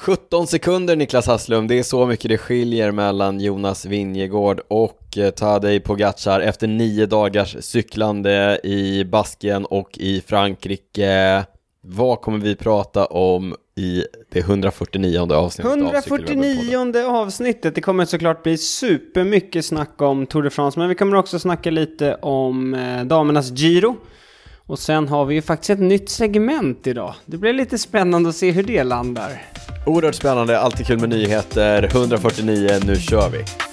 17 sekunder Niklas Hasslum, det är så mycket det skiljer mellan Jonas Vingegård och eh, Tadej Pogacar efter nio dagars cyklande i Baskien och i Frankrike. Vad kommer vi prata om i det 149 avsnittet 149 avsnittet, det kommer såklart bli supermycket snack om Tour de France, men vi kommer också snacka lite om eh, damernas Giro. Och sen har vi ju faktiskt ett nytt segment idag. Det blir lite spännande att se hur det landar. Oerhört spännande, alltid kul med nyheter. 149, nu kör vi!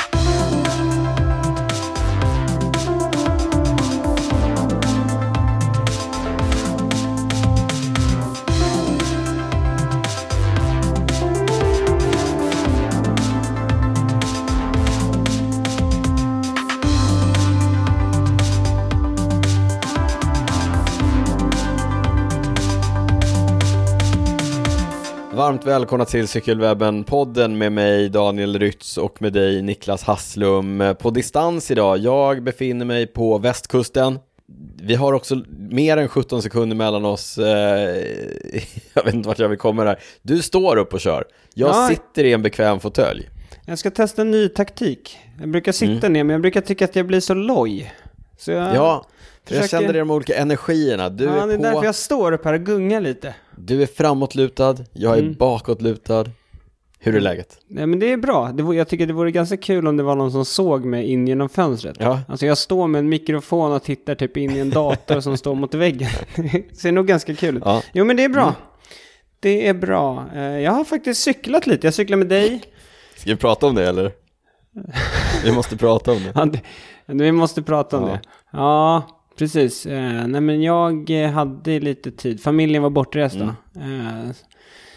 Varmt välkomna till Cykelwebben-podden med mig Daniel Rytz och med dig Niklas Hasslum på distans idag. Jag befinner mig på västkusten. Vi har också mer än 17 sekunder mellan oss. Eh, jag vet inte vart jag vill komma där. Du står upp och kör. Jag ja. sitter i en bekväm fåtölj. Jag ska testa en ny taktik. Jag brukar sitta mm. ner, men jag brukar tycka att jag blir så loj. Så jag... Ja, Försöker... Jag känner de olika energierna. Du ja, är det är på... därför jag står upp här och gungar lite. Du är framåtlutad, jag är mm. bakåtlutad. Hur är läget? Nej men det är bra. Det jag tycker det vore ganska kul om det var någon som såg mig in genom fönstret. Ja. Alltså jag står med en mikrofon och tittar typ in i en dator som står mot väggen. det ser nog ganska kul ut. Ja. Jo men det är bra. Mm. Det är bra. Eh, jag har faktiskt cyklat lite. Jag cyklar med dig. Ska vi prata om det eller? vi måste prata om det. Ja, det vi måste prata om ja. det. Ja, Precis. Eh, nej men jag hade lite tid. Familjen var bortresta. Mm. Eh,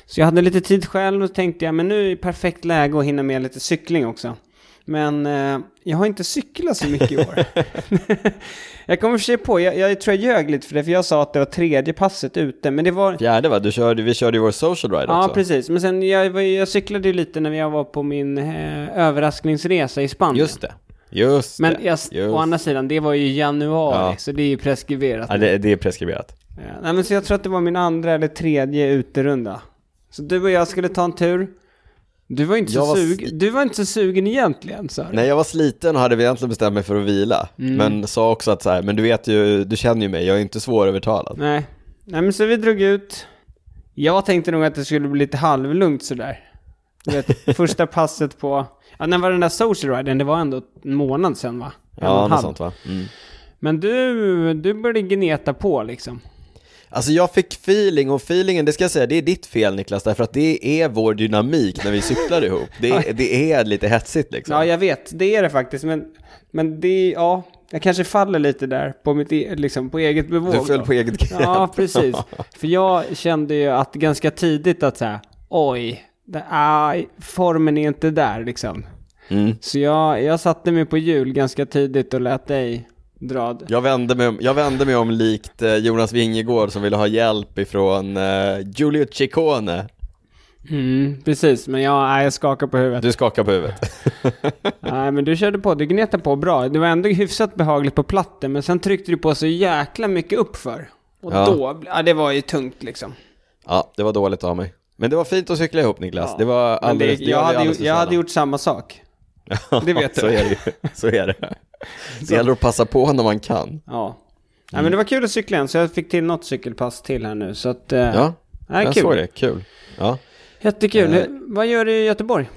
så jag hade lite tid själv och tänkte jag men nu är det perfekt läge att hinna med lite cykling också. Men eh, jag har inte cyklat så mycket i år. jag kommer för sig på, jag, jag tror jag ljög lite för det, för jag sa att det var tredje passet ute, men det var... Fjärde va? Du körde, vi körde ju vår social ride ja, också. Ja, precis. Men sen, jag, jag cyklade ju lite när jag var på min eh, överraskningsresa i Spanien. Just det. Just Men det, jag, just. å andra sidan, det var ju januari, ja. så det är ju preskriberat. Ja, det, det är preskriberat. Ja, nej, men så jag tror att det var min andra eller tredje uterunda. Så du och jag skulle ta en tur. Du var inte, så, var sug... du var inte så sugen egentligen, så. Nej, jag var sliten och hade egentligen bestämt mig för att vila. Mm. Men sa också att så här, men du vet ju, du känner ju mig, jag är inte svårövertalad. Nej. Nej, men så vi drog ut. Jag tänkte nog att det skulle bli lite halvlugnt sådär. Du vet, första passet på Ja, när var den där social riden? Det var ändå en månad sedan va? ja, något sånt va? Mm. Men du, du började gneta på liksom. Alltså jag fick feeling och feelingen, det ska jag säga, det är ditt fel Niklas, därför att det är vår dynamik när vi cyklar ihop. Det, är, det är lite hetsigt liksom. Ja, jag vet, det är det faktiskt, men, men det, ja, jag kanske faller lite där på mitt, e, liksom, på eget bevåg. Du föll på eget grepp. Ja, precis. För jag kände ju att ganska tidigt att säga, oj, det, aj, formen är inte där liksom. Mm. Så jag, jag satte mig på hjul ganska tidigt och lät dig dra. Jag vände mig om, jag vände mig om likt eh, Jonas Wingegård som ville ha hjälp ifrån eh, Giulio Ciccone. Mm, precis, men jag, jag skakar på huvudet. Du skakar på huvudet. Nej, men du körde på, du gnetade på bra. Det var ändå hyfsat behagligt på platten, men sen tryckte du på så jäkla mycket uppför. Och ja. då, ja det var ju tungt liksom. Ja, det var dåligt av mig. Men det var fint att cykla ihop Niklas. Ja. Det var alldeles, det, jag, hade, alldeles jag hade gjort samma sak. det vet du. så är det ju. Så är det. Det gäller att passa på när man kan. Ja. Mm. Nej, men det var kul att cykla igen, så jag fick till något cykelpass till här nu. Så att, eh, ja, nej, jag kul. såg det. Kul. Ja. Jättekul. Eh. Vad gör du i Göteborg?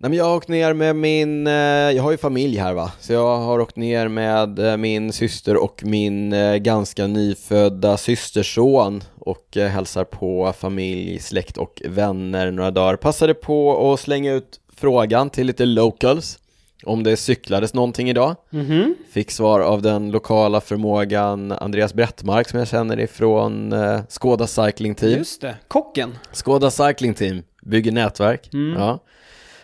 Nej, men jag har åkt ner med min, eh, jag har ju familj här va, så jag har åkt ner med eh, min syster och min eh, ganska nyfödda systerson och hälsar på familj, släkt och vänner några dagar. Passade på att slänga ut frågan till lite locals om det cyklades någonting idag. Mm -hmm. Fick svar av den lokala förmågan Andreas Brettmark som jag känner ifrån eh, Skåda Cycling Team. Just det, kocken. Skåda Cycling Team, bygger nätverk. Mm. Ja.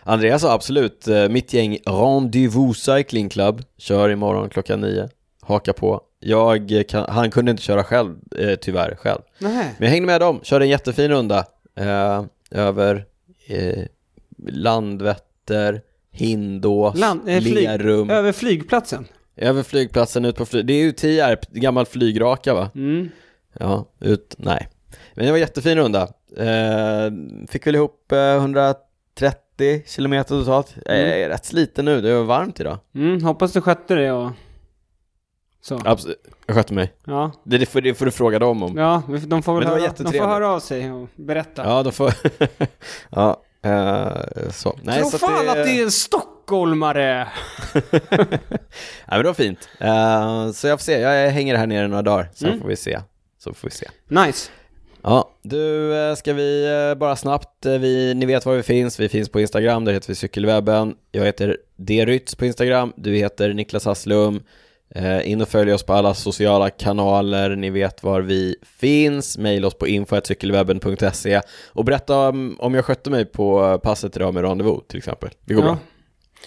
Andreas sa absolut, eh, mitt gäng Rendezvous Cycling Club kör imorgon klockan nio. Haka på. Jag kan, han kunde inte köra själv, eh, tyvärr själv. Nej. Men jag hängde med dem, körde en jättefin runda eh, över eh, Landvetter, Hindås, Land, eh, flyg, Lerum. Över flygplatsen? Över flygplatsen, ut på flyg. Det är ju Tierp, gammal flygraka va? Mm. Ja, ut, nej. Men det var en jättefin runda. Eh, fick väl ihop eh, 130 kilometer totalt. Jag är rätt sliten nu, det var varmt idag. Mm, hoppas du skötte det och så. Absolut, jag skötte mig. Ja, Det, det, får, det får du fråga dem om. ja de får väl det höra, de får höra av sig och berätta. Ja, de får... ja, eh, så. Nej, Tro så fan att det är en stockholmare! Nej, men det var fint. Eh, så jag får se, jag hänger här nere några dagar, sen Mm. får vi se. Så får vi se. Nice. Ja, du, eh, ska vi eh, bara snabbt, eh, vi, ni vet var vi finns, vi finns på Instagram, där heter vi Cykelwebben. Jag heter Drytz på Instagram, du heter Niklas Hasslum. In och följ oss på alla sociala kanaler, ni vet var vi finns. Maila oss på info.cykelwebben.se och berätta om, om jag skötte mig på passet idag med Rendezvous till exempel. Det går Ja. bra.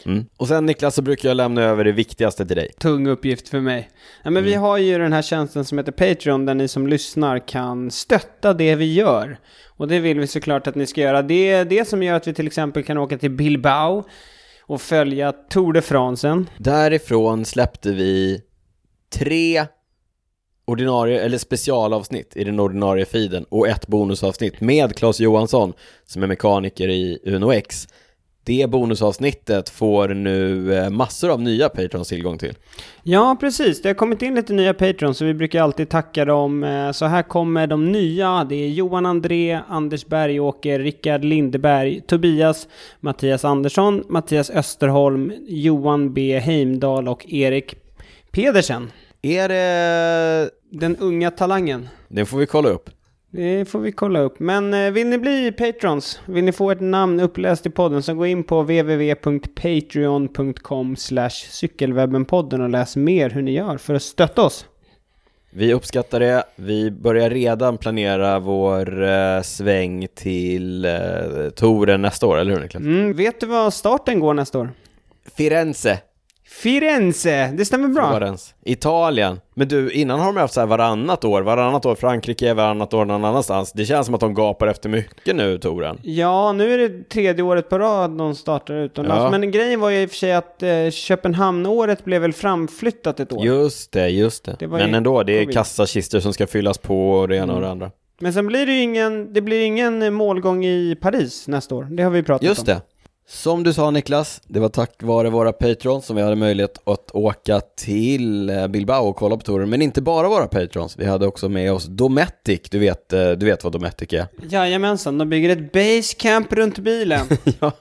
Mm. Och sen Niklas så brukar jag lämna över det viktigaste till dig. Tung uppgift för mig. Ja, men Vi Mm. har ju den här tjänsten som heter Patreon där ni som lyssnar kan stötta det vi gör. Och det vill vi såklart att ni ska göra. Det är det som gör att vi till exempel kan åka till Bilbao och följa Tour de Francen. Därifrån släppte vi tre ordinarie, eller specialavsnitt i den ordinarie feeden och ett bonusavsnitt med Claes Johansson som är mekaniker i Uno X. Det bonusavsnittet får nu eh, massor av nya patrons tillgång till. Ja, precis. Det har kommit in lite nya Patrons så vi brukar alltid tacka dem. Eh, Så här kommer de nya. Det är Johan André, Anders Bergåker, Rickard Lindeberg, Tobias, Mattias Andersson, Mattias Österholm, Johan B Heimdal och Erik Pedersen. Är det... Den unga talangen. Det får vi kolla upp. Det får vi kolla upp. Men eh, vill ni bli patrons, vill ni få ett namn uppläst i podden så gå in på www.patreon.com cykelwebbenpodden och läs mer hur ni gör för att stötta oss. Vi uppskattar det. Vi börjar redan planera vår eh, sväng till eh, touren nästa år, eller hur Niklas? Mm, vet du vad starten går nästa år? Firenze. Firenze, det stämmer bra. Florens. Italien. Men du, innan har de haft så här varannat år, varannat år Frankrike, varannat år någon annanstans. Det känns som att de gapar efter mycket nu, touren. Ja, nu är det tredje året på rad de startar utomlands. Ja. Men grejen var ju i och för sig att eh, Köpenhamn-året blev väl framflyttat ett år. Just det, just det. Det Men ändå, det är covid. kassakistor som ska fyllas på och det ena och det andra. Men sen blir det ju ingen, det blir ingen målgång i Paris nästa år. Det har vi pratat Just om. det. Som du sa Niklas, det var tack vare våra patrons som vi hade möjlighet att åka till eh, Bilbao och kolla på touren. Men inte bara våra patrons, vi hade också med oss Dometic, du vet, eh, du vet vad Dometic är? Jajamensan, de bygger ett basecamp runt bilen. ja,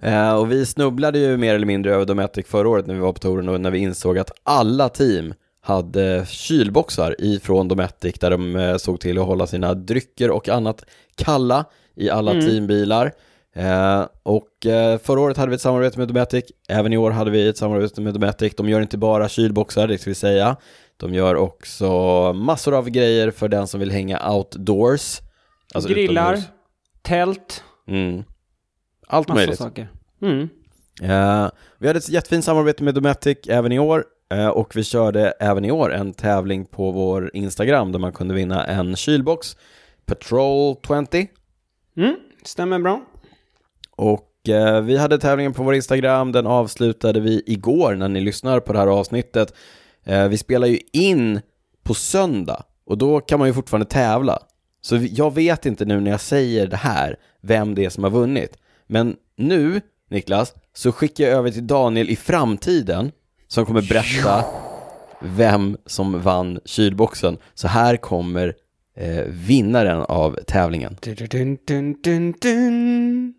Eh, och vi snubblade ju mer eller mindre över Dometic förra året när vi var på touren och när vi insåg att alla team hade kylboxar ifrån Dometic där de såg till att hålla sina drycker och annat kalla i alla teambilar. Eh, och eh, förra året hade vi ett samarbete med Dometic, även i år hade vi ett samarbete med Dometic. De gör inte bara kylboxar, det ska vi säga. De gör också massor av grejer för den som vill hänga outdoors. Alltså Grillar, utomhus. tält, Mm. Allt massa möjligt. saker. Mm. Eh, vi hade ett jättefint samarbete med Dometic även i år och vi körde även i år en tävling på vår Instagram där man kunde vinna en kylbox Patrol 20 Mm, stämmer bra. Och eh, vi hade tävlingen på vår Instagram, den avslutade vi igår när ni lyssnar på det här avsnittet. Eh, vi spelar ju in på söndag och då kan man ju fortfarande tävla. Så jag vet inte nu när jag säger det här vem det är som har vunnit. Men nu, Niklas, så skickar jag över till Daniel i framtiden som kommer berätta vem som vann kylboxen. Så här kommer eh, vinnaren av tävlingen. Dun, dun, dun.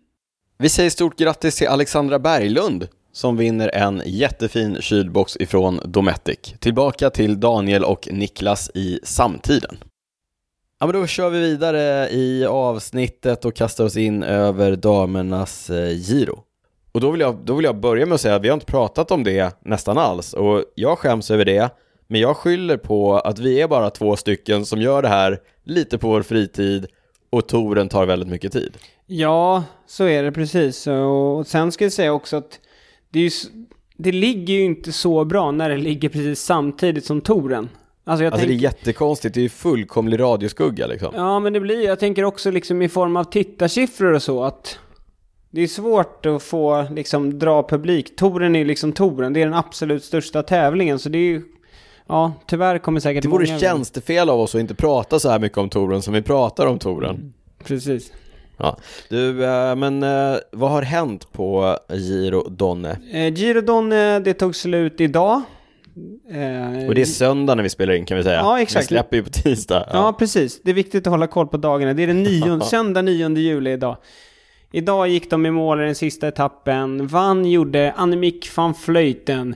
Vi säger stort grattis till Alexandra Berglund som vinner en jättefin kylbox ifrån Dometic. Tillbaka till Daniel och Niklas i samtiden. Ja, men då kör vi vidare i avsnittet och kastar oss in över damernas eh, Giro. Och då vill, jag, då vill jag börja med att säga att vi har inte pratat om det nästan alls och jag skäms över det. Men jag skyller på att vi är bara två stycken som gör det här lite på vår fritid och touren tar väldigt mycket tid. Ja, så är det precis. Och sen ska jag säga också att det, är ju, det ligger ju inte så bra när det ligger precis samtidigt som touren. Alltså jag Alltså det är jättekonstigt, det är ju fullkomlig radioskugga liksom. Ja, men det blir Jag tänker också liksom i form av tittarsiffror och så att det är svårt att få liksom dra publik. Touren är liksom touren. Det är den absolut största tävlingen. Så det är ju ja, tyvärr kommer säkert Det vore många... tjänstefel av oss att inte prata så här mycket om touren som vi pratar om touren. Precis. Ja. Du, eh, men eh, vad har hänt på Giro Donne? Eh, Giro Donne, det tog slut idag. Och det är söndag när vi spelar in kan vi säga. Ja, exakt. Vi släpper ju på tisdag. Ja, precis. Det är viktigt att hålla koll på dagarna. Det är den nionde, söndag 9 juli idag. Idag gick de i mål i den sista etappen. Vann gjorde Annemiek van Vleuten.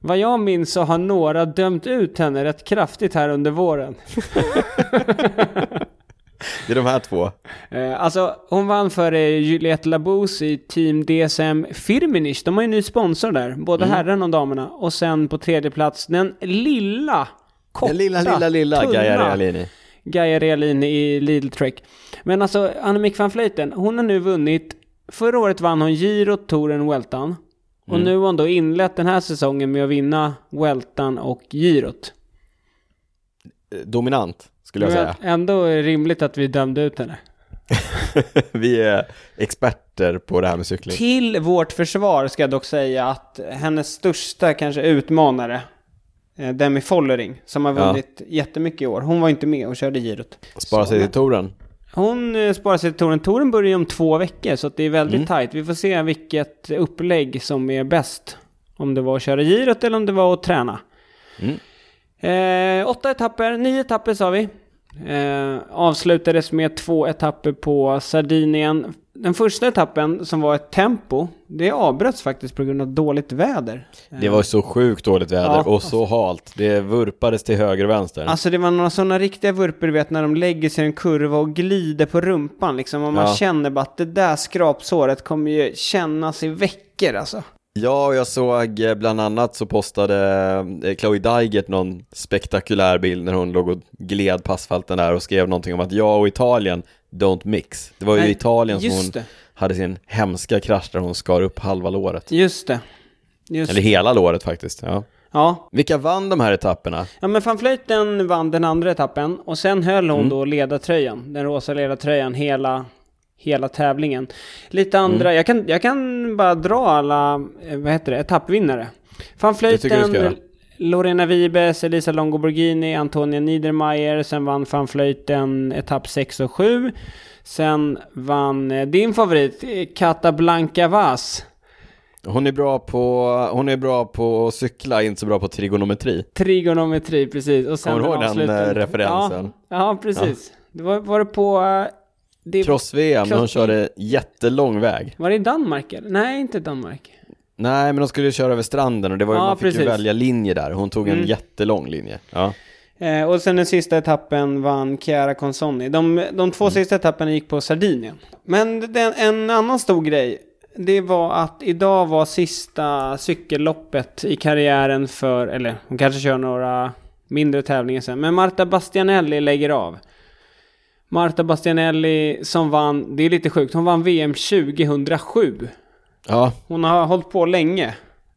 Vad jag minns så har några dömt ut henne rätt kraftigt här under våren. Det är de här två. Eh, alltså, hon vann före Juliette Labous i Team DSM Firmenich. De har ju ny sponsor där, både Mm. herrarna och damerna. Och sen på tredje plats, den lilla, korta, Den lilla, lilla, lilla tunna Gaia Realini. Gaia Realini i Lidl Trek. Men alltså, Annemiek van Vleuten, hon har nu vunnit... Förra året vann hon Giro, Touren, Weltan. Och Mm. nu har hon då inlett den här säsongen med att vinna Weltan och Girot. Eh, Dominant, skulle jag säga. Ändå är det rimligt att vi dömde ut henne. vi är experter på det här med cykling. Till vårt försvar ska jag dock säga att hennes största kanske utmanare, eh, Demi Follering, som har Ja. vunnit jättemycket i år, hon var inte med och körde girot. Spara sig till touren. Hon eh, sparar sig till touren. Touren börjar ju om två veckor, så det är väldigt Mm. tajt. Vi får se vilket upplägg som är bäst. Om det var att köra girot eller om det var att träna. Mm. Eh, åtta etapper, nio etapper sa vi. Eh, avslutades med två etapper på Sardinien. Den första etappen som var ett tempo, det avbröts faktiskt på grund av dåligt väder. Det var så sjukt dåligt väder Ja. och så halt. Det vurpades till höger och vänster. Alltså det var några sådana riktiga vurper, du vet, när de lägger sig i en kurva och glider på rumpan liksom. Och man Ja. känner bara att det där skrapsåret kommer ju kännas i veckor alltså. Ja, och jag såg eh, bland annat så postade eh, Chloe Dygert någon spektakulär bild när hon låg och gled på asfalten där och skrev någonting om att jag och Italien don't mix. Det var ju Nej, Italien som hon det, hade sin hemska krasch där hon skar upp halva låret. just det. Just Eller hela låret faktiskt. Ja. Ja. Vilka vann de här etapperna? ja, men van Vleuten vann den andra etappen och sen höll hon Mm. då ledartröjan, den rosa ledartröjan, hela, hela tävlingen. Lite andra, Mm. jag, kan, jag kan bara dra alla, eh, vad heter det, etappvinnare. Van. Vleuten, Lorena Vibes, Elisa Longo Borghini, Antonia Niedermayer, sen vann van Vleuten etapp 6 och 7. Sen vann eh, din favorit, eh, Catablanca Vaz. Hon är bra på, hon är bra på att cykla, inte så bra på trigonometri. Trigonometri, precis. Och sen Kommer du ihåg den, eh, referensen? Ja, ja precis. Det var, var det på... Det, Cross-VM, när hon Cross- körde jättelång väg. var det i Danmark eller? Nej, inte Danmark. Nej, men de skulle ju köra över stranden och det var ju, Ja, man fick precis. ju välja linje där. Hon tog en Mm. jättelång linje. Ja. Eh, och sen den sista etappen vann Chiara Consonni. De, de två sista etapperna gick på Sardinien. Men den, en annan stor grej, det var att idag var sista cykelloppet i karriären för, eller hon kanske kör några mindre tävlingar sen, men Marta Bastianelli lägger av. Marta Bastianelli som vann, det är lite sjukt, hon vann VM 2007. ja, Hon har hållit på länge.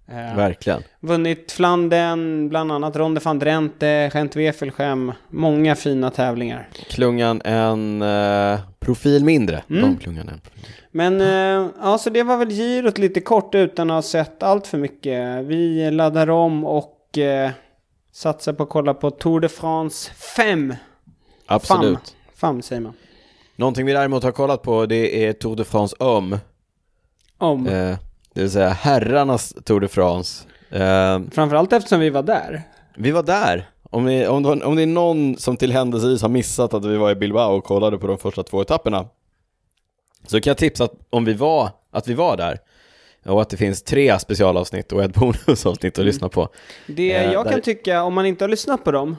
Eh, verkligen. Vunnit Flandern, bland annat Ronde van Drenthe, Gent-Wefelgem. Många fina tävlingar. Klungan en eh, profil mindre. Mm. Damklungan en profil. Men eh, ja, så det var väl girot lite kort utan att ha sett allt för mycket. Vi laddar om och eh, satsar på att kolla på Tour de France 5. Absolut. FAM säger man. Någonting vi däremot har kollat på det är Tour de France Om. Om. Eh, det vill säga herrarnas Tour de France. Eh, Framförallt eftersom vi var där. vi var där. Om, ni, om, det var- om det är någon som till händelsevis har missat att vi var i Bilbao och kollade på de första två etapperna så kan jag tipsa att, om vi var, att vi var där och att det finns tre specialavsnitt och ett bonusavsnitt Mm. att lyssna på. Det Eh, jag där- kan tycka, om man inte har lyssnat på dem,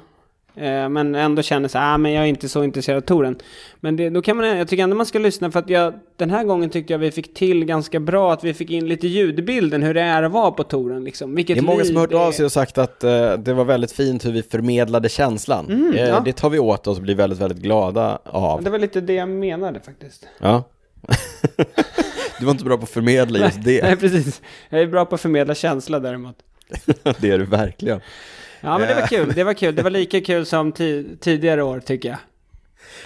men ändå känner så här, ah, men jag är inte så intresserad av touren. Men det, då kan man, jag tycker ändå man ska lyssna för att jag, den här gången tyckte jag vi fick till ganska bra att vi fick in lite ljudbilden, hur det är att vara på touren liksom. Vilket Det är många som har hört av sig och sagt att eh, det var väldigt fint hur vi förmedlade känslan. Mm, eh, ja. Det tar vi åt oss och blir väldigt, väldigt glada av. Det var lite det jag menade faktiskt. Ja. du var inte bra på att förmedla just det. Nej, precis. Jag är bra på att förmedla känsla däremot. det är du verkligen. Ja, men det var Eh. kul. Det var kul. Det var lika kul som ti- tidigare år tycker jag.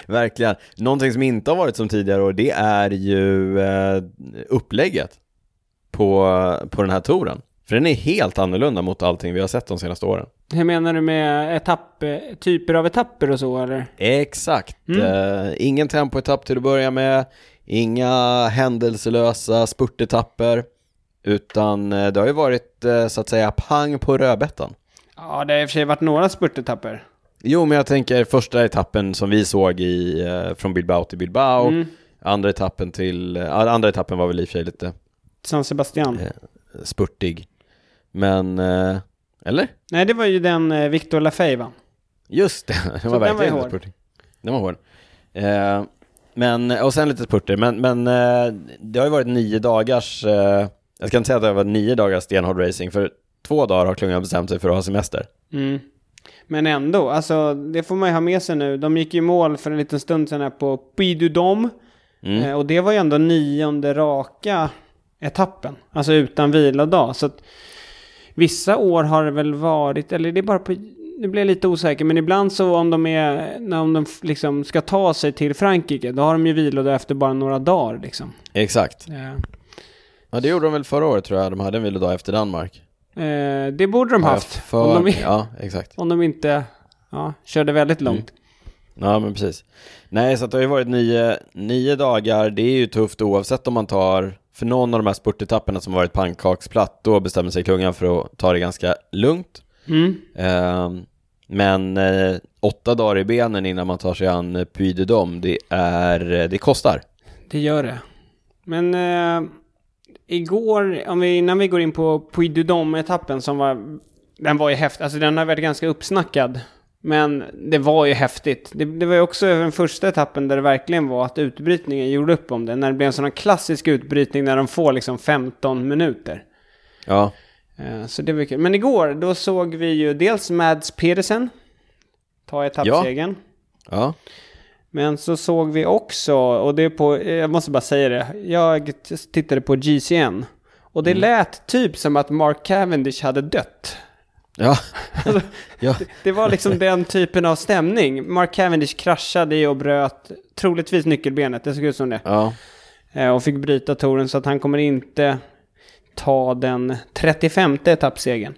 Verkligen. Någonting som inte har varit som tidigare år, det är ju eh, upplägget på, på den här touren. För den är helt annorlunda mot allting vi har sett de senaste åren. Hur menar du med etapp, eh, typer av etapper och så eller? Exakt. Mm. Eh, ingen tempoetapp till att börja med, inga händelselösa spurtetapper, utan eh, det har ju varit så att säga pang på rödbetan. Ja, det har i och för sig varit några spurtetapper. Jo, men jag tänker första etappen som vi såg i, eh, från Bilbao till Bilbao, Mm. andra etappen till, andra etappen var väl i och för sig lite San Sebastian. eh, spurtig. Men, eh, eller? Nej, det var ju den eh, Victor Lafay va? Just det, den Så var den var verkligen hård. spurtig. Den var hård. Eh, men, och sen lite spurter, men, men det har ju varit nio dagars, jag ska inte säga att det har varit nio dagars stenhård racing, för två dagar har klungan bestämt sig för att ha semester. Mm. Men ändå, alltså det får man ju ha med sig nu. De gick ju mål för en liten stund sedan här på Puy du Dôme. Mm. Eh, och det var ju ändå nionde raka etappen. Alltså utan vilodag. Så att vissa år har det väl varit, eller det är bara på, nu blir jag lite osäker, men ibland så om de är, när om de liksom ska ta sig till Frankrike, då har de ju vilodag efter bara några dagar liksom. Exakt. Eh, Ja, det gjorde de väl förra året tror jag, de hade en vilodag efter Danmark. Eh, det borde de haft. För... Om de, Ja, exakt. om de inte ja, körde väldigt långt. Ja, men precis. Nej, så det har ju varit nio, nio dagar, det är ju tufft oavsett om man tar, för någon av de här spurtetapperna som varit pannkaksplatt, då bestämmer sig klungan för att ta det ganska lugnt. Mm. Ehm, men eh, åtta dagar i benen innan man tar sig an eh, Puy de Dôme, det, är, eh, det kostar. Det gör det. Men eh, igår, om vi, innan vi går in på Puy du Dôme-etappen som var, den var ju häftig, alltså den har varit ganska uppsnackad. Men det var ju häftigt. Det, det var ju också den första etappen där det verkligen var att utbrytningen gjorde upp om det. När det blev en sån här klassisk utbrytning när de får liksom 15 minuter. Ja, Eh, så det var kul. Men igår, då såg vi ju dels Mads Pedersen ta etappsegern. ja, Men så såg vi också, och det är på, jag måste bara säga det, jag tittade på GCN. Och det lät typ som att Mark Cavendish hade dött. ja, ja, Det var liksom den typen av stämning. Mark Cavendish kraschade i och bröt troligtvis nyckelbenet, det såg ut som det. ja. Eh, Och fick bryta touren så att han kommer inte ta den 35 etappsegern.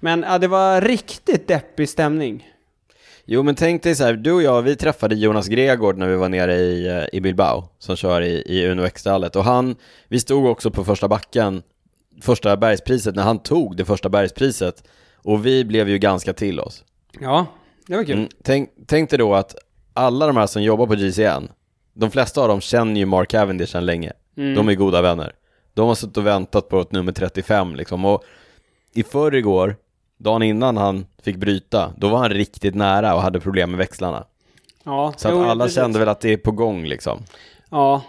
Men ja, det var riktigt deppig stämning. Jo men tänk dig så här, du och jag, vi träffade Jonas Gregård när vi var nere i, eh, i Bilbao, som kör i, i Uno X-stallet. Och han, vi stod också på första backen, första bergspriset, när han tog det första bergspriset. Och vi blev ju ganska till oss. Ja, det var kul. Mm, tänk, tänk dig då att alla de här som jobbar på GCN, de flesta av dem känner ju Mark Cavendish sedan länge. Mm. De är goda vänner. De har suttit och väntat på ett nummer 35 liksom. Och i förrgår, dagen innan han fick bryta, då var han riktigt nära och hade problem med växlarna. Ja, Så att alla kände väl att det är på gång liksom. Ja.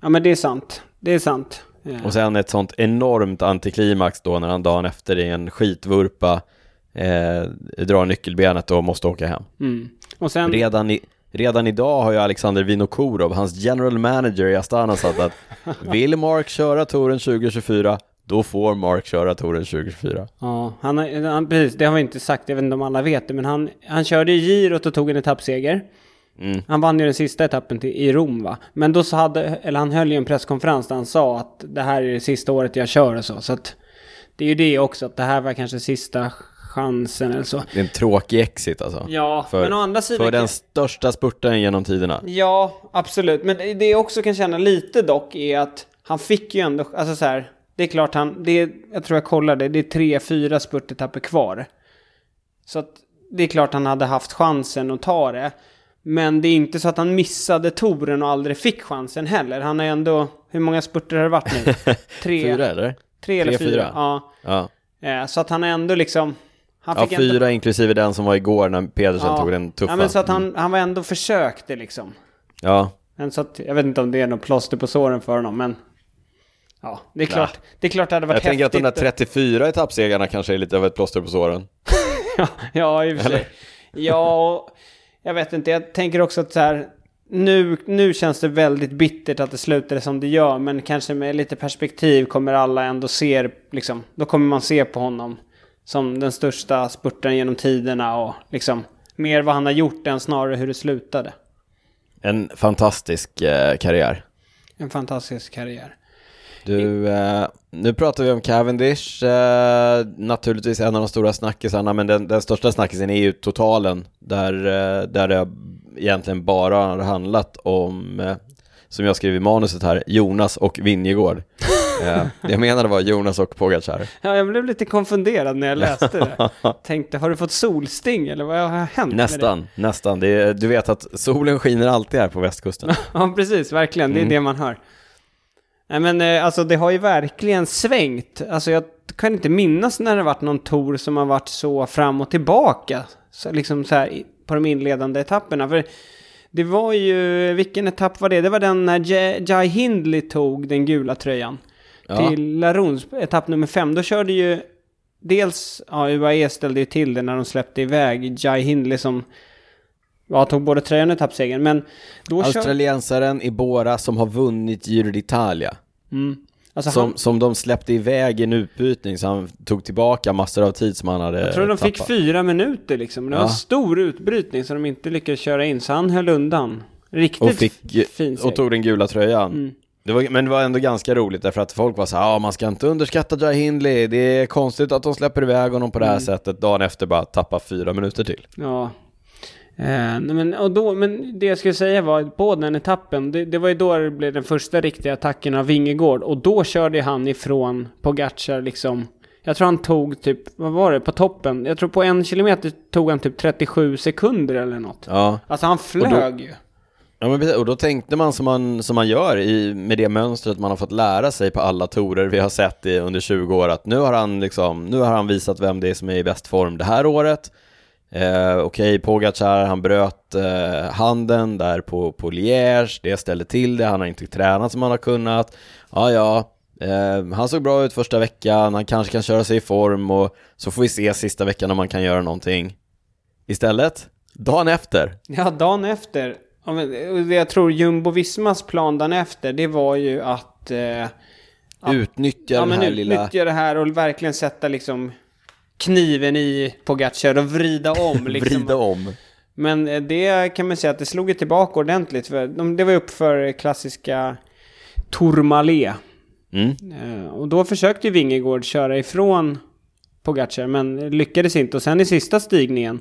Ja, men det är sant. Det är sant. Ja. Och sen ett sånt enormt antiklimax då när han dagen efter i en skitvurpa eh, drar nyckelbenet och måste åka hem. Mm. Och sen... Redan, i, redan idag har ju Alexander Vinokurov, hans general manager i Astana, sagt att vill Mark köra touren 2024, då får Mark köra touren 2024. Ja, han, han, precis, det har vi inte sagt, jag vet inte om alla vet det, men han, han körde i girot och tog en etappseger. Mm. Han vann ju den sista etappen till, i Rom va? Men då så hade, eller han höll ju en presskonferens där han sa att det här är det sista året jag kör och så. Så att det är ju det också, att det här var kanske sista chansen eller så. Det är en tråkig exit alltså. Ja, För, men å andra sidan... för den största spurten genom tiderna. Ja, absolut. Men det det jag också kan känna lite dock är att han fick ju ändå, alltså så här, det är klart han, det är, jag tror jag kollade, det är tre, fyra spurtetapper kvar. Så att det är klart han hade haft chansen att ta det. Men det är inte så att han missade touren och aldrig fick chansen heller. Han har ändå, hur många spurter har det varit nu? Tre, Fyra eller? tre eller fyra. fyra. Ja. Ja, Eh, Så att han har ändå liksom, han ja fick ändå, fyra inklusive den som var igår när Pedersen Ja. tog den tuffa. ja men så att han, han var ändå försökte liksom. Ja, Men så att, jag vet inte om det är något plåster på såren för honom, men... Ja, det är klart. Det är klart det hade varit jag tänker att de där 34 etappsegrarna kanske är lite av ett plåster på såren. ja, ja, i och för sig. Ja, och jag vet inte. Jag tänker också att så här... Nu, nu känns det väldigt bittert att det slutade som det gör, men kanske med lite perspektiv kommer alla ändå se, liksom, då kommer man se på honom som den största spurten genom tiderna och liksom mer vad han har gjort än snarare hur det slutade. En fantastisk eh, karriär. En fantastisk karriär. Du, eh, nu pratar vi om Cavendish, eh, naturligtvis en av de stora snackisarna, men den, den största snackisen är ju totalen, där, eh, där det egentligen bara har handlat om, eh, som jag skrev i manuset här, Jonas och Vingegård. Eh, det jag menade var Jonas och Pogacar. Ja, jag blev lite konfunderad när jag läste det. Tänkte, har du fått solsting eller vad har hänt? Nästan, nästan. Det är, du vet att solen skiner alltid här på västkusten. ja, precis, verkligen. Det är Mm. det man hör. Nej, men eh, alltså det har ju verkligen svängt. Alltså jag kan inte minnas när det varit någon tour som har varit så fram och tillbaka. Så liksom så här på de inledande etapperna. För det var ju, vilken etapp var det? Det var den när Jai Hindley tog den gula tröjan. Ja. Till Laruns, etapp nummer fem. Då körde ju dels, ja UAE ställde ju till det när de släppte iväg Jai Hindley som ja, tog både tröjan och etappsegern. Men då kör... Australiensaren Ibora som har vunnit Giro d'Italia. Mm. Alltså Som, han, som de släppte iväg i en utbytning så han tog tillbaka massor av tid som han hade jag tror de fick tappat. fyra minuter liksom. Det var Ja. en stor utbrytning som de inte lyckades köra in. Så han höll undan. Riktigt och, fick, fin och seger. tog den gula tröjan. Mm. Det var, men det var ändå ganska roligt därför att folk var så ja man ska inte underskatta Jai Hindley, det är konstigt att de släpper iväg honom på det här Mm. sättet, dagen efter bara tappa fyra minuter till. Ja. Eh, men, och då, men det jag skulle säga var på den etappen, det, det var ju då det blev den första riktiga attacken av Vingegård. Och då körde han ifrån Pogacar liksom. Jag tror han tog typ, vad var det, på toppen. Jag tror på en kilometer tog han typ 37 sekunder eller något. Ja, Alltså han flög ju. ja men precis, och då tänkte man som man, som man gör i, med det mönstret man har fått lära sig på alla torer vi har sett i, under 20 år, att nu har han liksom, nu har han visat vem det är som är i bäst form det här året. Eh, Okej, Pogacar, han bröt eh, handen där på, på Liège, det ställde till det, han har inte tränat som han har kunnat. Ja, ja, eh, han såg bra ut första veckan, han kanske kan köra sig i form och så får vi se sista veckan om man kan göra någonting. Istället, dagen efter, Ja, dagen efter. Jag tror Jumbo-Vismas plan dagen efter, det var ju att... Eh, ja, utnyttja ja, den här lilla... utnyttja det här och verkligen sätta liksom kniven i Pogacar och vrida om. Liksom. vrida om. Men eh, det kan man säga att det slog tillbaka ordentligt. För de, det var upp för klassiska Tourmalet. Mm. Eh, och då försökte ju Vingegård köra ifrån Pogacar, men lyckades inte. Och sen i sista stigningen,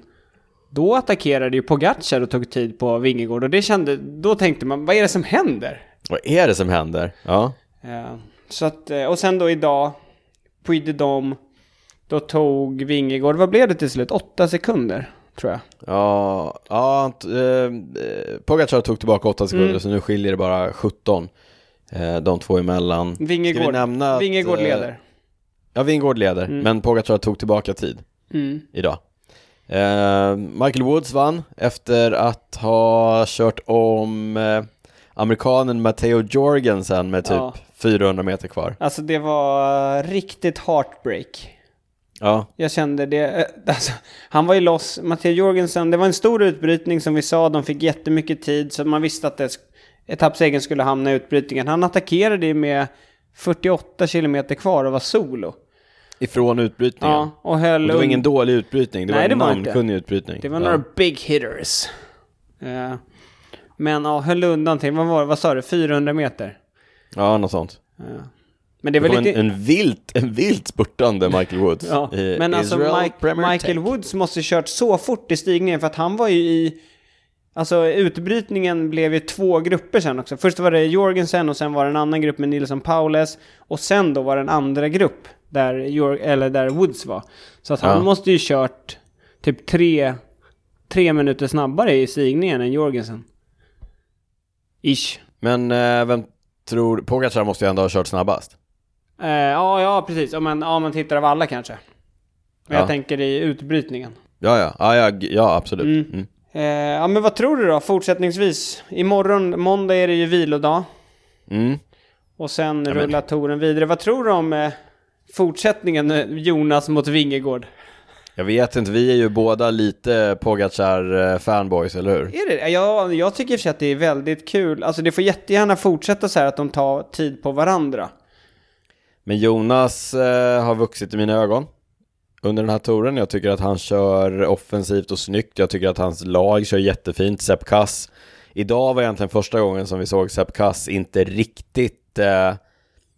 då attackerade ju Pogacar och tog tid på Vingegård. Och det kände, då tänkte man, vad är det som händer? Vad är det som händer? Ja. Eh, så att, och sen då idag, Puy de Dom, då tog Vingegård, vad blev det till slut? Åtta sekunder, tror jag. Ja, ja t- eh, Pogacar tog tillbaka 8 sekunder Mm. så nu skiljer det bara 17 eh, de två emellan. Vi Vingegård, nämna att, Vingegård eh, leder. Ja, Vingård leder, Mm. men Pogacar tog tillbaka tid Mm. idag. Eh, Michael Woods vann efter att ha kört om eh, amerikanen Matteo Jorgensen med typ Ja. 400 meter kvar. Alltså det var riktigt heartbreak. Ja, Jag kände det, eh, alltså, han var ju loss, Matteo Jorgensen, det var en stor utbrytning som vi sa, de fick jättemycket tid så man visste att det, etappsegern skulle hamna i utbrytningen. Han attackerade ju med 48 kilometer kvar och var solo. ifrån utbrytningen. Ja, och höll Och det var ingen dålig utbrytning, det Nej, var en namnkunnig utbrytning. Det var ja. några big hitters. Eh, men ja, höll undan till, vad var det, vad sa du, 400 meter? Ja, något sånt. Eh, men det Det var lite... en, en, vilt, en vilt spurtande Michael Woods. Ja, i men alltså Mike, Michael Tech. Woods måste kört så fort i stigningen för att han var ju i... Alltså utbrytningen blev ju två grupper sen också. Först var det Jorgensen och sen var det en annan grupp med Nilsson Paules. Och sen då var det en andra grupp där, Jor- eller där Woods var. Så att han Ja. måste ju kört typ tre, tre minuter snabbare i stigningen än Jorgensen. Ish. Men eh, vem tror... Pogacar måste ju ändå ha kört snabbast. Eh, ja, ja, precis. Om man, ja, man tittar av alla kanske. Men Ja. jag tänker i utbrytningen. Ja, ja, ja, ja, ja absolut. Mm. Mm. Eh, ja, men vad tror du då fortsättningsvis? Imorgon, måndag är det ju vilodag. Mm. Och sen men- rullar touren vidare. Vad tror du om eh, fortsättningen eh, Jonas mot Vingegård? Jag vet inte, vi är ju båda lite Pogacar-fanboys, eller hur? Är det ja, Jag tycker i att det är väldigt kul. Alltså det får jättegärna fortsätta så här att de tar tid på varandra. Men Jonas eh, har vuxit i mina ögon under den här touren. Jag tycker att han kör offensivt och snyggt. Jag tycker att hans lag kör jättefint. Sepp Kass. Idag var egentligen första gången som vi såg Sepp Kass inte riktigt eh,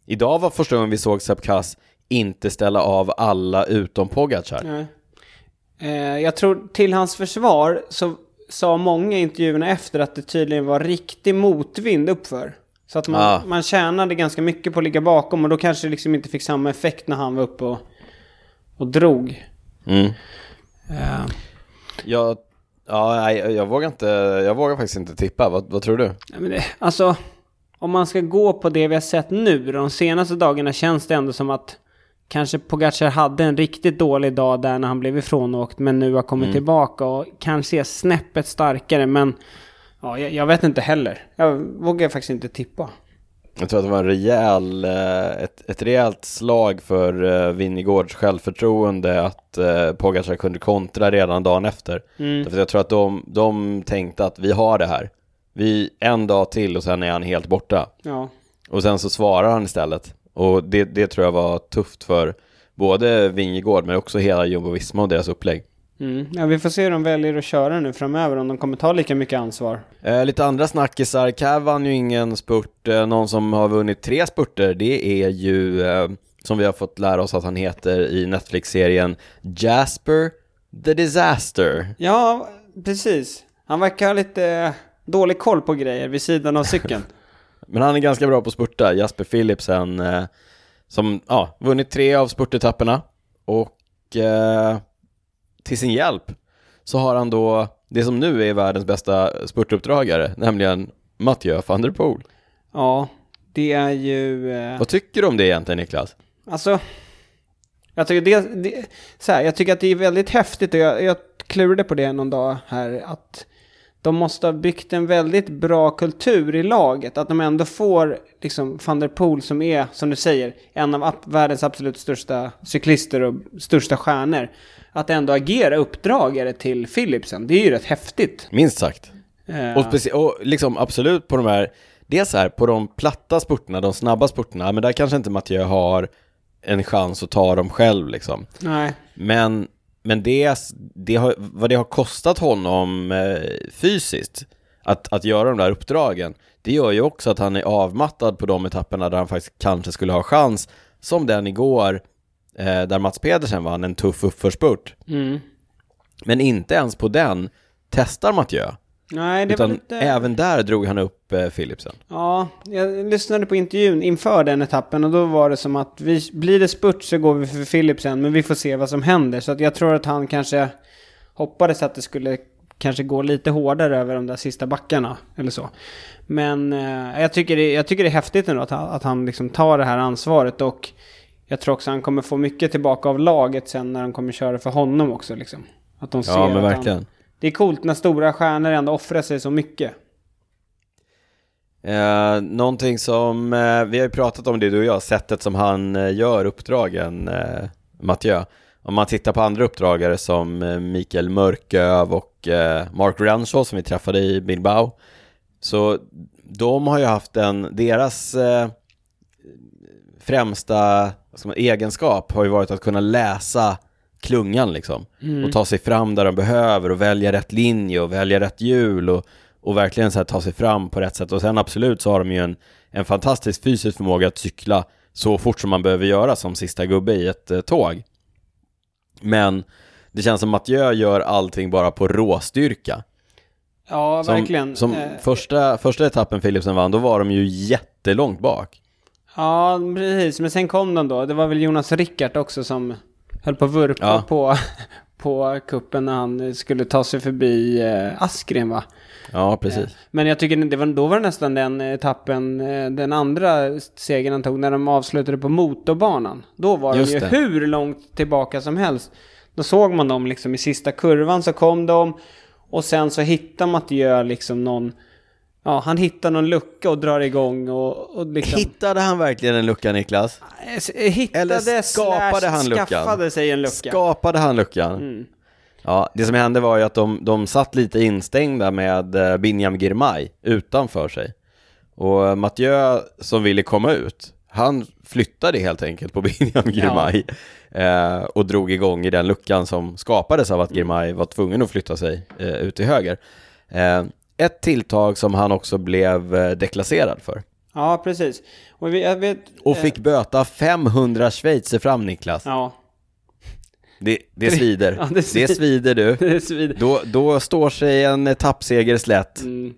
idag var första gången vi såg Sepp Kass inte ställa av alla utom Pogacar. Nej. Eh, jag tror till hans försvar så sa många i intervjuerna efter att det tydligen var riktig motvind uppför. Så att man, Ah. man tjänade ganska mycket på att ligga bakom och då kanske det liksom inte fick samma effekt när han var uppe och, och drog. Mm. Eh, Jag, ja, nej, jag, vågar inte, jag vågar faktiskt inte tippa. Vad, vad tror du? Ja, men det, alltså, om man ska gå på det vi har sett nu, de senaste dagarna känns det ändå som att kanske Pogacar hade en riktigt dålig dag där när han blev ifrånåkt, men nu har kommit tillbaka och kanske är snäppet starkare, men ja, jag, jag vet inte heller. Jag vågar faktiskt inte tippa. Jag tror att det var en rejäl, eh, ett, ett rejält slag för uh, Vinnegårds självförtroende att uh, Pogacar kunde kontra redan dagen efter. Mm. Därför att jag tror att de, de tänkte att vi har det här. Vi, en dag till och sen är han helt borta. Ja. Och sen så svarar han istället. Och det, det tror jag var tufft för både Vingegård men också hela Jumbo-Visma och deras upplägg. Mm. ja, vi får se hur de väljer att köra nu framöver, om de kommer ta lika mycket ansvar. Eh, lite andra snackisar, Cav vann ju ingen spurt, eh, någon som har vunnit tre spurter, det är ju, eh, som vi har fått lära oss att han heter i Netflix-serien, Jasper the Disaster. Ja, precis. Han verkar ha lite eh, dålig koll på grejer vid sidan av cykeln. Men han är ganska bra på att spurta, Jasper Philipsen, eh, som ja, vunnit tre av spurtetapperna och eh, till sin hjälp så har han då det som nu är världens bästa spurtuppdragare, nämligen Mathieu van der Poel. ja, det är ju... Eh... Vad tycker du om det egentligen Niklas? Alltså, jag tycker, det, det, så här, jag tycker att det är väldigt häftigt och jag, jag klurade på det någon dag här att de måste ha byggt en väldigt bra kultur i laget. Att de ändå får liksom van der Poel som är, som du säger, en av världens absolut största cyklister och största stjärnor. Att ändå agera uppdragare till Philipsen. Det är ju rätt häftigt. Minst sagt. Eh, Och, speci- och liksom absolut på de här, dels här på de platta spurterna, de snabba spurterna, men där kanske inte Mathieu har en chans att ta dem själv liksom. nej. Men, men det, det har, vad det har kostat honom eh, fysiskt att, att göra de där uppdragen, det gör ju också att han är avmattad på de etapperna där han faktiskt kanske skulle ha chans, som den igår, där Mats Pedersen vann en tuff uppförsspurt. Mm. Men inte ens på den testar Mathieu. Nej, det var Utan lite... även där drog han upp eh, Philipsen. Ja, jag lyssnade på intervjun inför den etappen och då var det som att vi, blir det spurt så går vi för Philipsen, men vi får se vad som händer. Så att jag tror att han kanske hoppades att det skulle kanske gå lite hårdare över de där sista backarna eller så. Men eh, jag, tycker det, jag tycker det är häftigt ändå att, att han liksom tar det här ansvaret och jag tror också han kommer få mycket tillbaka av laget sen när de kommer köra för honom också liksom. Att de ser Ja, men att verkligen. Han, det är coolt när stora stjärnor ändå offrar sig så mycket. Eh, någonting som, eh, vi har ju pratat om det du och jag, sättet som han eh, gör uppdragen, eh, Mathieu. Om man tittar på andra uppdragare som eh, Mikael Mörköv och eh, Mark Renshaw som vi träffade i Bilbao, så de har ju haft en, deras eh, främsta man, egenskap har ju varit att kunna läsa klungan liksom. Och ta sig fram där de behöver och välja rätt linje och välja rätt hjul och, och verkligen så här ta sig fram på rätt sätt. Och sen absolut så har de ju en, en fantastisk fysisk förmåga att cykla så fort som man behöver göra som sista gubbe i ett eh, tåg. Men det känns som att Mathieu gör allting bara på råstyrka. Ja, Som, verkligen. Som Eh, första, första etappen Philipsen vann, då var de ju jättelångt bak. Ja, precis. Men sen kom de då. Det var väl Jonas Rickard också som höll på att vurpa Ja. på, på kuppen när han skulle ta sig förbi eh, Askren va? Ja, precis. Men jag tycker det var, då var det nästan den etappen, eh, den andra segern han tog när de avslutade på motorbanan. Då var Just de ju det. hur långt tillbaka som helst. Då såg man dem liksom i sista kurvan så kom de och sen så hittar Mathieu liksom någon, ja han hittar någon lucka och drar igång och, och liksom... Hittade han verkligen en lucka Niklas? Eh, Hittade Eller skapade han luckan? skaffade sig en lucka. Skapade han luckan? Mm. Ja, det som hände var ju att de, de satt lite instängda med eh, Binyam Girmay utanför sig. Och eh, Mathieu som ville komma ut, han flyttade helt enkelt på Binyam Girmay eh, och drog igång i den luckan som skapades av att Girmay var tvungen att flytta sig eh, ut till höger. Eh, ett tilltag som han också blev eh, deklasserad för. Ja, precis. Och vi, vet... Och eh, fick böta 500 schweizer fram Niklas. Ja, Det, det svider. Ja, det det, svider. svider du. det är svid. Då, då står sig en etappseger slätt. Mm.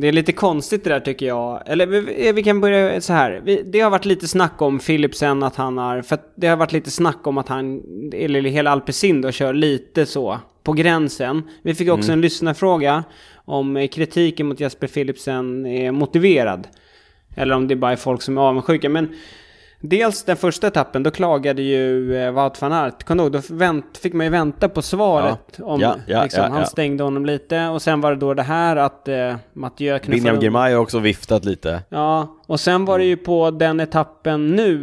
Det är lite konstigt det där tycker jag. Eller vi, vi kan börja så här. Vi, det har varit lite snack om Philipsen att han har... För det har varit lite snack om att han, eller hela Alpecin då, kör lite så på gränsen. Vi fick också en lyssnarfråga om eh, kritiken mot Jesper Philipsen är motiverad. Eller om det bara är folk som är avundsjuka. Men dels den första etappen, då klagade ju eh, Wout van Aert. Du ihåg? Då vänt, fick man ju vänta på svaret. Om, Ja, ja, liksom, ja, han ja. stängde honom lite. Och sen var det då det här att eh, Mathieu knuffade upp- Girmay har också viftat lite. Ja, och sen var det ju på den etappen nu.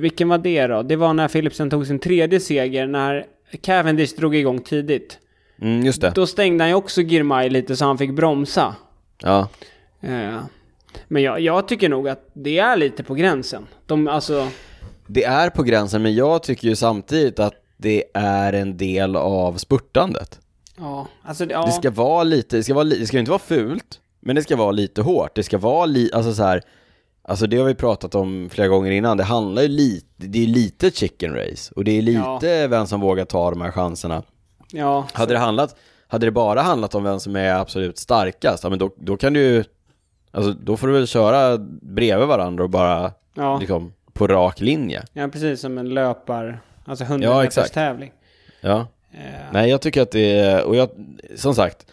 Vilken var det då? Det var när Philipsen tog sin tredje seger, när Cavendish drog igång tidigt. Mm, just det. Då stängde han ju också Girmay lite så han fick bromsa. Ja. Eh, Men jag, jag tycker nog att det är lite på gränsen. De, alltså, Det är på gränsen, men jag tycker ju samtidigt att det är en del av spurtandet. ja, alltså, ja. Det ska vara lite, det ska, vara, det ska inte vara fult, men det ska vara lite hårt. Det ska vara lite, alltså så här, alltså det har vi pratat om flera gånger innan, det handlar ju lite, det är lite chicken race, och det är lite vem som vågar ta de här chanserna. ja, Hade det handlat, hade det bara handlat om vem som är absolut starkast, ja men då, då kan du ju, alltså då får du väl köra bredvid varandra och bara, ja, liksom, på rak linje. ja, precis som en löpar, alltså 100 Ja, meters tävling. Ja. Eh, Nej, jag tycker att det är, och jag, som sagt,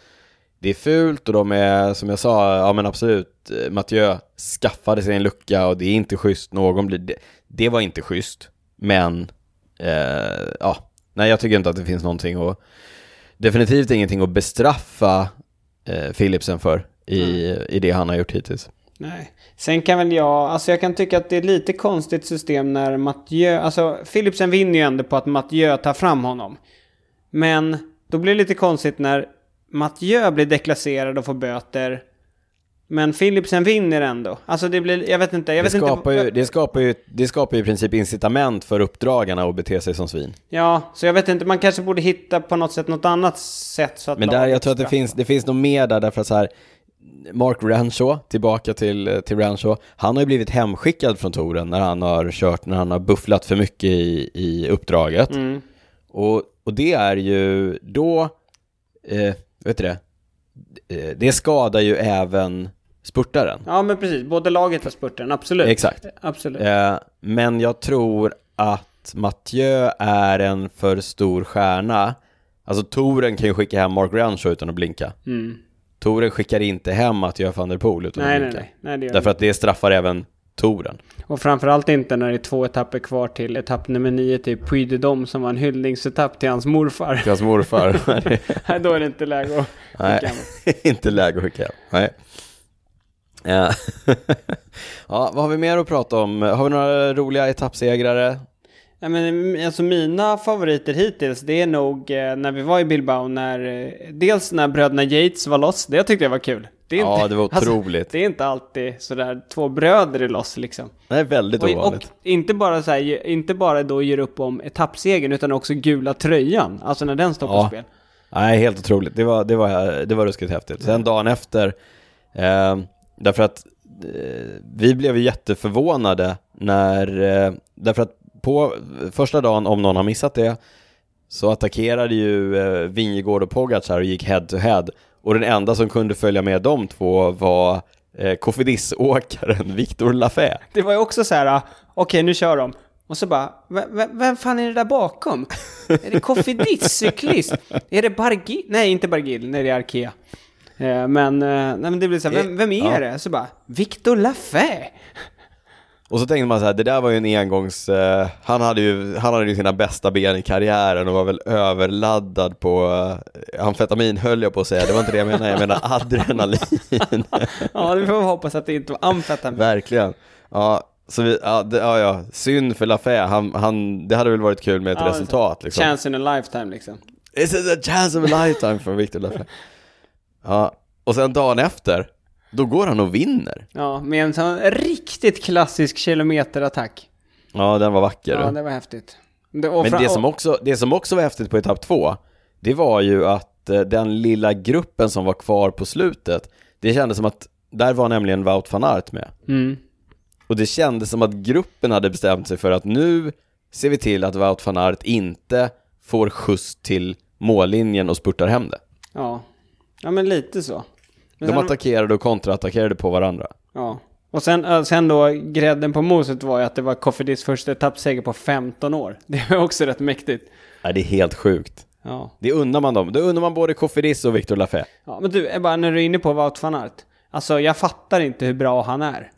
det är fult och de är, som jag sa, ja men absolut, eh, Mathieu skaffade sig en lucka och det är inte schysst, någon blir, det, det var inte schysst, men, eh, ja, nej jag tycker inte att det finns någonting och definitivt ingenting att bestraffa eh, Philipsen för i, i det han har gjort hittills. Nej. Sen kan väl jag, alltså jag kan tycka att det är lite konstigt system när Mathieu, alltså Philipsen vinner ju ändå på att Mathieu tar fram honom. Men då blir det lite konstigt när Mathieu blir deklasserad och får böter. Men Philipsen vinner ändå. Alltså det blir, jag vet inte, jag Det vet skapar, inte. ju, det, skapar ju, det skapar ju i princip incitament för uppdragarna att bete sig som svin. Ja, så jag vet inte, man kanske borde hitta på något sätt, något annat sätt så att Men där, jag tror att det finns, det finns nog mer där, därför att så här, Mark Renshaw, tillbaka till, till Renshaw, han har ju blivit hemskickad från touren när han har kört, när han har bufflat för mycket i, i uppdraget. Mm. Och, och det är ju, då, eh, vet du det, Eh, det skadar ju även spurtaren. Ja, men precis. Både laget och spurten, absolut. Exakt. Absolut. Eh, men jag tror att Mathieu är en för stor stjärna. Alltså touren kan ju skicka hem Mark Renshaw utan att blinka. Mm. Touren skickar inte hem Mathieu van der Poel utan Nej, att nej, nej. nej det Därför att det straffar även touren. Och framförallt inte när det är två etapper kvar till etapp nummer nio till Puy de Dôme som var en hyllningsetapp till hans morfar. Till hans morfar. Nej, Då är det inte läge att skicka honom. inte läge att skicka hem. Nej. Ja. ja, vad har vi mer att prata om? Har vi några roliga etappsegrare? Ja, men, alltså mina favoriter hittills, det är nog eh, när vi var i Bilbao när, eh, dels när bröderna Yates var loss, det tyckte jag var kul. Det är Ja, inte, det var otroligt. Alltså, det är inte alltid sådär två bröder är loss liksom. Nej, väldigt Och, och ovanligt. inte bara så här, inte bara då ger upp om etappsegern utan också gula tröjan, alltså när den står på Ja. spel. Nej, helt otroligt. Det var, det var, det var ruskigt häftigt. Sen dagen efter, eh, därför att eh, vi blev jätteförvånade när, eh, därför att på första dagen, om någon har missat det, så attackerade ju eh, Vingegård och Pogacar och gick head to head. Och den enda som kunde följa med de två var eh, Cofidis-åkaren Victor Lafay. Det var ju också så här, ah, okej nu kör de. Och så bara, "V- v- vem fan är det där bakom? Är det Cofidis cyklist? Är det Bargil? Nej, inte Bargil, nej det är Arkea. Eh, Men, eh, nej, men det blir så här, vem, vem är Ja. det? Så bara, Victor Lafay! Och så tänkte man så här, det där var ju en engångs... Eh, han, hade ju, han hade ju sina bästa ben i karriären och var väl överladdad på eh, amfetamin höll jag på att säga, det var inte det jag menade, jag menar adrenalin. Ja, vi får hoppas att det inte var amfetamin. Verkligen. Ja, så vi, ja, det, ja, ja, synd för Lafay, han, han, det hade väl varit kul med ett Ja, resultat liksom. Chance in a lifetime liksom. It's a chance of a lifetime för Victor Lafay. Ja, och sen dagen efter, då går han och vinner. Ja, med en sån riktigt klassisk kilometerattack. Ja, den var vacker. Ja, det var häftigt. Det, Men det som, också, det som också var häftigt på etapp två, det var ju att eh, den lilla gruppen som var kvar på slutet, det kändes som att där var nämligen Wout van Aert med. Mm. Och det kändes som att gruppen hade bestämt sig för att nu ser vi till att Wout van Aert inte får skjuts till mållinjen och spurtar hem det. Ja, ja men lite så. Men De sen- attackerade och kontraattackerade på varandra. Ja. Och sen, äh, sen då, grädden på moset var ju att det var Kofidis första etappseger på 15 år. Det är också rätt mäktigt. Nej, det är helt sjukt. Ja. Det undrar man dem. Det undrar man både Kofidis och Victor Lafay. ja men du, bara när du är inne på Wout van Aert. Alltså jag fattar inte hur bra han är.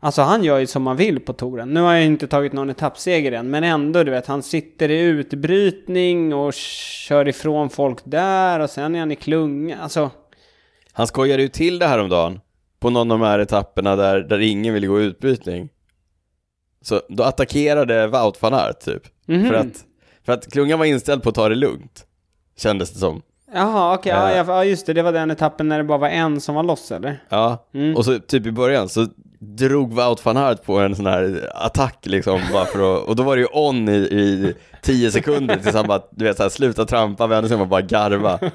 Alltså han gör ju som man vill på touren. Nu har jag inte tagit någon etappseger än, men ändå du vet, han sitter i utbrytning och kör ifrån folk där och sen är han i klunga. Alltså, Han skojade ju till det här om dagen på någon av de här etapperna där, där ingen ville gå utbrytning. Så då attackerade Wout van Aert typ. Mhm. För, att, för att klungan var inställd på att ta det lugnt. Kändes det som. jaha okej, ja, Eh. ja, just det, det var den etappen när det bara var en som var loss eller? Ja, Mm. och så typ i början så drog Wout van Aert på en sån här attack liksom bara för att, och då var det ju on i, i tio sekunder tills han bara, du vet såhär, sluta trampa, vände sig om och bara garva.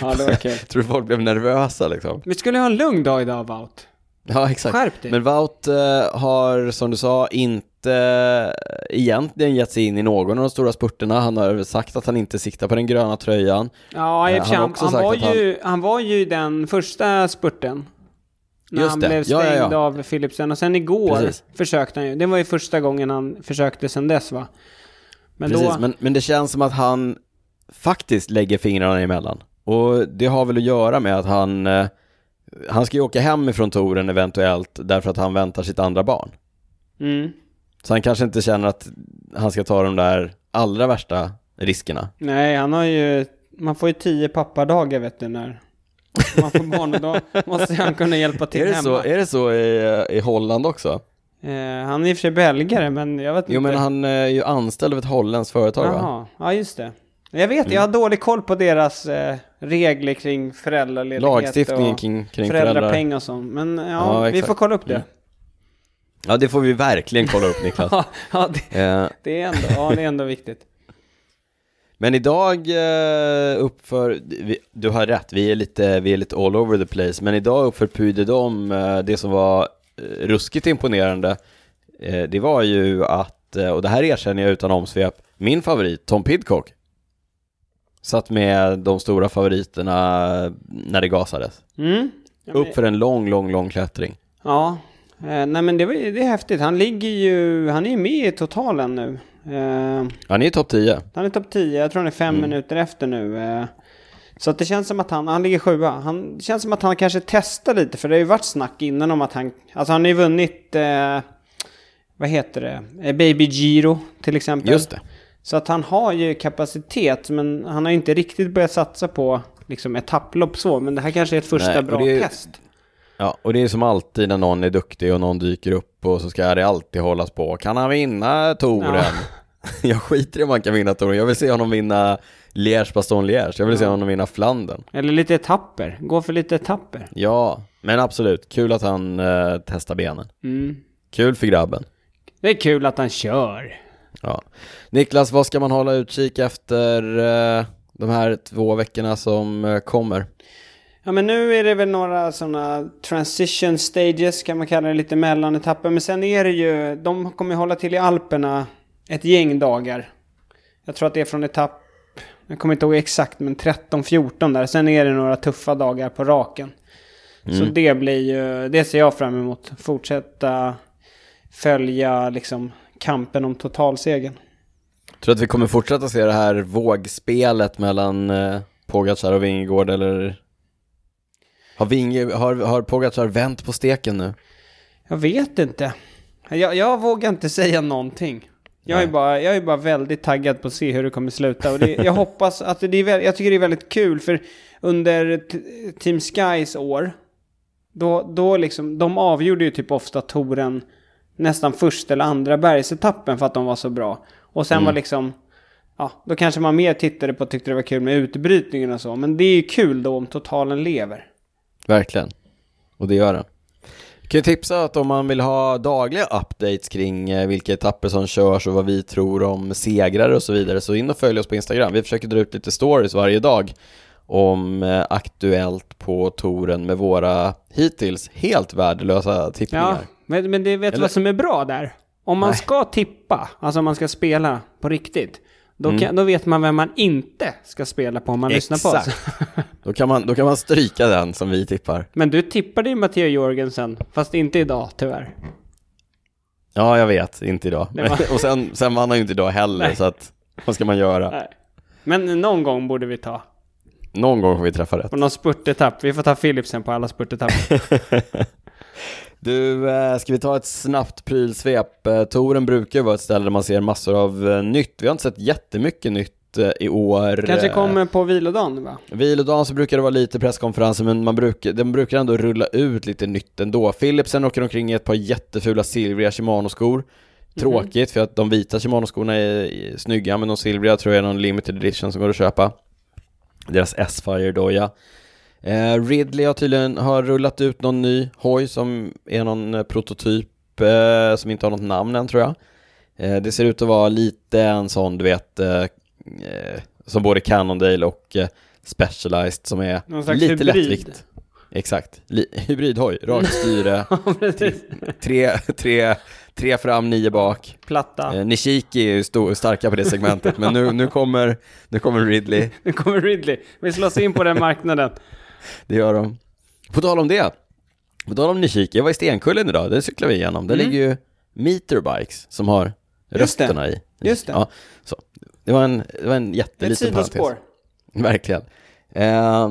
Ja, det var kul. Tror folk blev nervösa liksom. Vi skulle ha en lugn dag idag, Wout. Ja, exakt. Skärp dig. Men Wout eh, har, som du sa, inte eh, egentligen gett sig in i någon av de stora spurterna. Han har sagt att han inte siktar på den gröna tröjan. Ja, i Eh, och för sig, han han, var att han- ju, han var ju den första spurten. När Just han det. blev Ja, stängd ja, ja. av Philipsen. Och sen igår Precis. försökte han ju. Det var ju första gången han försökte sen dess va? Men Precis, då... men, men det känns som att han faktiskt lägger fingrarna emellan. Och det har väl att göra med att han, eh, han ska ju åka hem ifrån touren eventuellt därför att han väntar sitt andra barn. Mm. Så han kanske inte känner att han ska ta de där allra värsta riskerna. Nej, han har ju... Man får ju tio pappadagar vet du när man får barn. Och då måste han kunna hjälpa till Är det, hemma. så, är det så i, i Holland också? Eh, han är i och för sig belgare, men jag vet Jo inte. men han är ju anställd av ett holländskt företag va? Jaha, ja just det. Jag vet, Mm. jag har dålig koll på deras eh, regler kring föräldraledighet Lagstiftningen och kring, kring föräldrapeng och sånt. Men ja, Ja, vi får kolla upp det. Mm. Ja det får vi verkligen kolla upp Niklas. Ja, det, Eh, det, är ändå, ja, det är ändå viktigt. Men idag eh, uppför, vi, du har rätt, vi är, lite, vi är lite all over the place, men idag uppför Puy de Dom eh, det som var eh, ruskigt imponerande, det var ju att, och det här erkänner jag utan omsvep, min favorit, Tom Pidcock, satt med de stora favoriterna när det gasades. Mm. Ja, men- Upp för en lång, lång, lång klättring. Ja, eh, nej men det, var, det är häftigt. Han ligger ju, han är ju med i totalen nu. Eh, Han är ju topp 10. han är topp 10, jag tror han är fem Mm. minuter efter nu. Eh, så att det känns som att han, han ligger sjua. Han, det känns som att han kanske testar lite, för det har ju varit snack innan om att han, alltså han har ju vunnit, eh, vad heter det, eh, Baby Giro till exempel. Just det. Så att han har ju kapacitet, men han har inte riktigt börjat satsa på liksom etapplopp så. Men det här kanske är ett första Nej, bra är- test. Ja, och det är som alltid när någon är duktig och någon dyker upp och så ska det alltid hållas på. Kan han vinna touren? Jag skiter i om han kan vinna touren. Jag vill se honom vinna Liège, Baston Liège. Jag vill se Ja. honom vinna Flandern. Eller lite etapper. Gå för lite etapper. Ja, men absolut. Kul att han eh, testar benen. Mm. Kul för grabben. Det är kul att han kör. Ja. Niklas, vad ska man hålla utkik efter eh, de här två veckorna som eh, kommer? Ja men nu är det väl några sådana transition stages kan man kalla det, lite mellanetapper. Men sen är det ju, de kommer hålla till i Alperna ett gäng dagar. Jag tror att det är från etapp, jag kommer inte ihåg exakt, men 13-14 där. Sen är det några tuffa dagar på raken. Så Mm. det blir ju, det ser jag fram emot. Fortsätta följa liksom kampen om totalsegern. Tror du att vi kommer fortsätta se det här vågspelet mellan eh, Pogacar och Vingegård eller har, Vinge, har, har Pogacar vänt på steken nu? Jag vet inte. Jag, jag vågar inte säga någonting. Jag är, bara, jag är bara väldigt taggad på att se hur det kommer sluta. Och det, jag hoppas att det är väldigt, jag tycker det är väldigt kul för under Team Skys år, då, då liksom, de avgjorde ju typ ofta touren nästan första eller andra bergsetappen för att de var så bra. Och sen Mm. var liksom, ja, då kanske man mer tittade på och tyckte det var kul med utbrytningen och så. Men det är ju kul då om totalen lever. Verkligen. Och det gör den. Jag kan ju tipsa att om man vill ha dagliga updates kring eh, vilka etapper som körs och vad vi tror om segrare och så vidare så in och följ oss på Instagram. Vi försöker dra ut lite stories varje dag om eh, Aktuellt på touren med våra hittills helt värdelösa tippningar. Ja, men, men det vet du vad som är bra där? Om man Nej. ska tippa, alltså om man ska spela på riktigt, då, Mm. kan, då vet man vem man inte ska spela på om man lyssnar på oss. Då kan, man, då kan man stryka den som vi tippar. Men du tippade ju Matteo Jorgensen, fast inte idag tyvärr. Ja, jag vet. Inte idag. Var- Och sen, sen vann han ju inte idag heller, Nej. så att vad ska man göra? Nej. Men någon gång borde vi ta. Någon gång får vi träffa rätt. På någon spurtetapp. Vi får ta Philipsen på alla spurtetapper. Du, eh, ska vi ta ett snabbt prylsvep? Eh, Toren brukar vara ett ställe där man ser massor av eh, nytt. Vi har inte sett jättemycket nytt i år. Kanske kommer på vilodagen va? Vilodagen så brukar det vara lite presskonferenser, men man brukar, den brukar ändå rulla ut lite nytt ändå. Philipsen åker omkring i ett par jättefula silvriga Shimano-skor. Tråkigt, för att de vita Shimano-skorna är, snygga, men de silvriga tror jag är någon limited edition som går att köpa. Deras S-Fire-doja. Eh, Ridley har tydligen har rullat ut någon ny hoj som är någon eh, prototyp eh, som inte har något namn än tror jag. Eh, det ser ut att vara lite en sån, du vet, eh, eh, som både Cannondale och Specialized som är lite hybrid. lättvikt. Exakt, Li- hybridhoj, rakt styre, tre, tre, tre fram, nio bak. Platta. Eh, Nishiki är ju stor, starka på det segmentet, men nu, nu, kommer, nu kommer Ridley, Nu kommer Ridley. Vi slås in på den marknaden. Det gör de. På tal om det, på tal om Nishiki, jag var i Stenkullen idag, det cyklar vi igenom. Där Mm. ligger ju Meterbikes som har Just det. rötterna i. Just det. Ja, så. Det var en, det var en Ett jätteliten parentes. sidospår. Verkligen. Eh,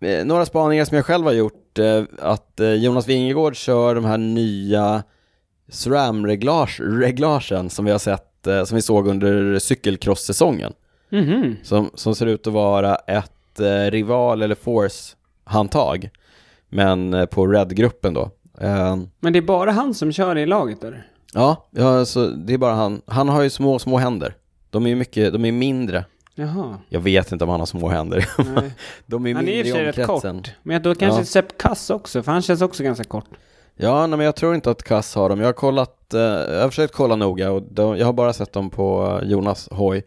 eh, några spaningar som jag själv har gjort, eh, att eh, Jonas Wingegård kör de här nya SRAM-reglagen som vi har sett, eh, som vi såg under cykelcross-säsongen. Mhm. Som, som ser ut att vara ett eh, rival eller force-handtag, men eh, på Red-gruppen då. Eh, Men det är bara han som kör i laget eller? ja, ja, så det är bara han. Han har ju små, små händer. De är ju mycket, de är mindre. Jaha. Jag vet inte om han har små händer. Nej. de är Han är mindre i och för sig rätt omkretsen. kort. Men då kanske Ja. Sepp Kass också, för han känns också ganska kort. Ja, nej, men jag tror inte att Kass har dem. Jag har kollat, eh, jag har försökt kolla noga och de, jag har bara sett dem på eh, Jonas hoj.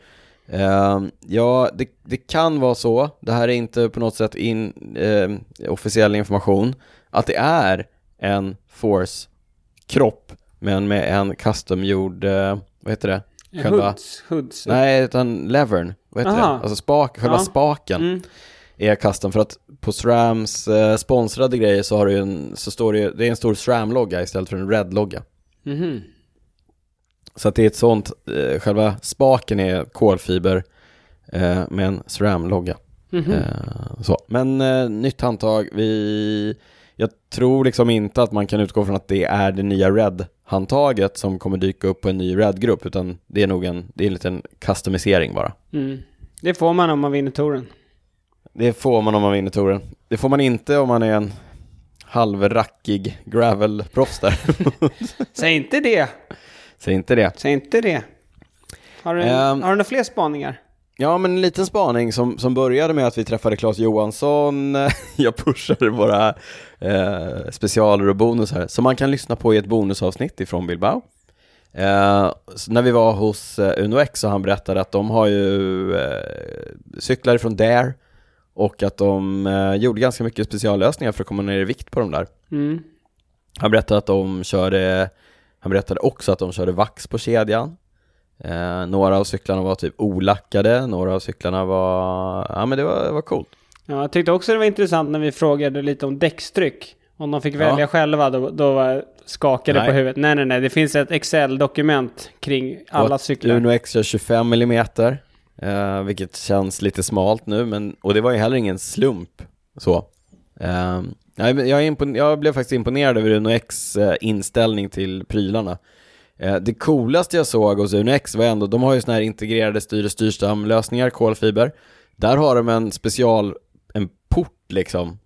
Eh, ja, det, det kan vara så, det här är inte på något sätt in, eh, officiell information, att det är en Force-kropp, men med en custom-gjord, eh, vad heter det? Själva- Hoods. Hoods. Nej, utan levern, vad heter Aha. det? Alltså spak, själva Ja. spaken Mm. är custom för att på SRAMs eh, sponsrade grejer så har du en, så står det det är en stor SRAM-logga istället för en Red-logga. Mhm. Så att det är ett sånt, eh, själva spaken är kolfiber eh, med en SRAM-logga. Mhm. Eh, så. Men eh, nytt handtag, vi, jag tror liksom inte att man kan utgå från att det är det nya Red-handtaget som kommer dyka upp på en ny Red-grupp, utan det är nog en, det är en liten customisering bara. Mm. Det får man om man vinner touren. Det får man om man vinner touren. Det får man inte om man är en halvrackig gravel-proffs där. Säg inte det. Säg inte det. Säg inte det. Har du, Ehm. har du några fler spaningar? Ja, men en liten spaning som, som började med att vi träffade Claes Johansson. Jag pushade våra eh, specialer och bonusar som man kan lyssna på i ett bonusavsnitt ifrån Bilbao. Eh, när vi var hos eh, Uno X så han berättade att de har ju eh, cyklar från Dare och att de eh, gjorde ganska mycket speciallösningar för att komma ner i vikt på de där. Mm. Han berättade att de körde, han berättade också att de körde vax på kedjan. Eh, några av cyklarna var typ olackade, några av cyklarna var, ja men det var, det var coolt. Ja, jag tyckte också det var intressant när vi frågade lite om däckstryck. Om de fick Ja. välja själva, då, då var skakade Nej. på huvudet. Nej, nej, nej. Det finns ett Excel-dokument kring alla cyklar. Uno X kör 25 mm, eh, vilket känns lite smalt nu, men, och det var ju heller ingen slump så. Eh, men jag, impon- jag blev faktiskt imponerad över Uno X eh, inställning till prylarna. Eh, det coolaste jag såg hos Uno X var ändå, de har ju såna här integrerade styr och styrstamlösningar, kolfiber. Där har de en special, en port liksom,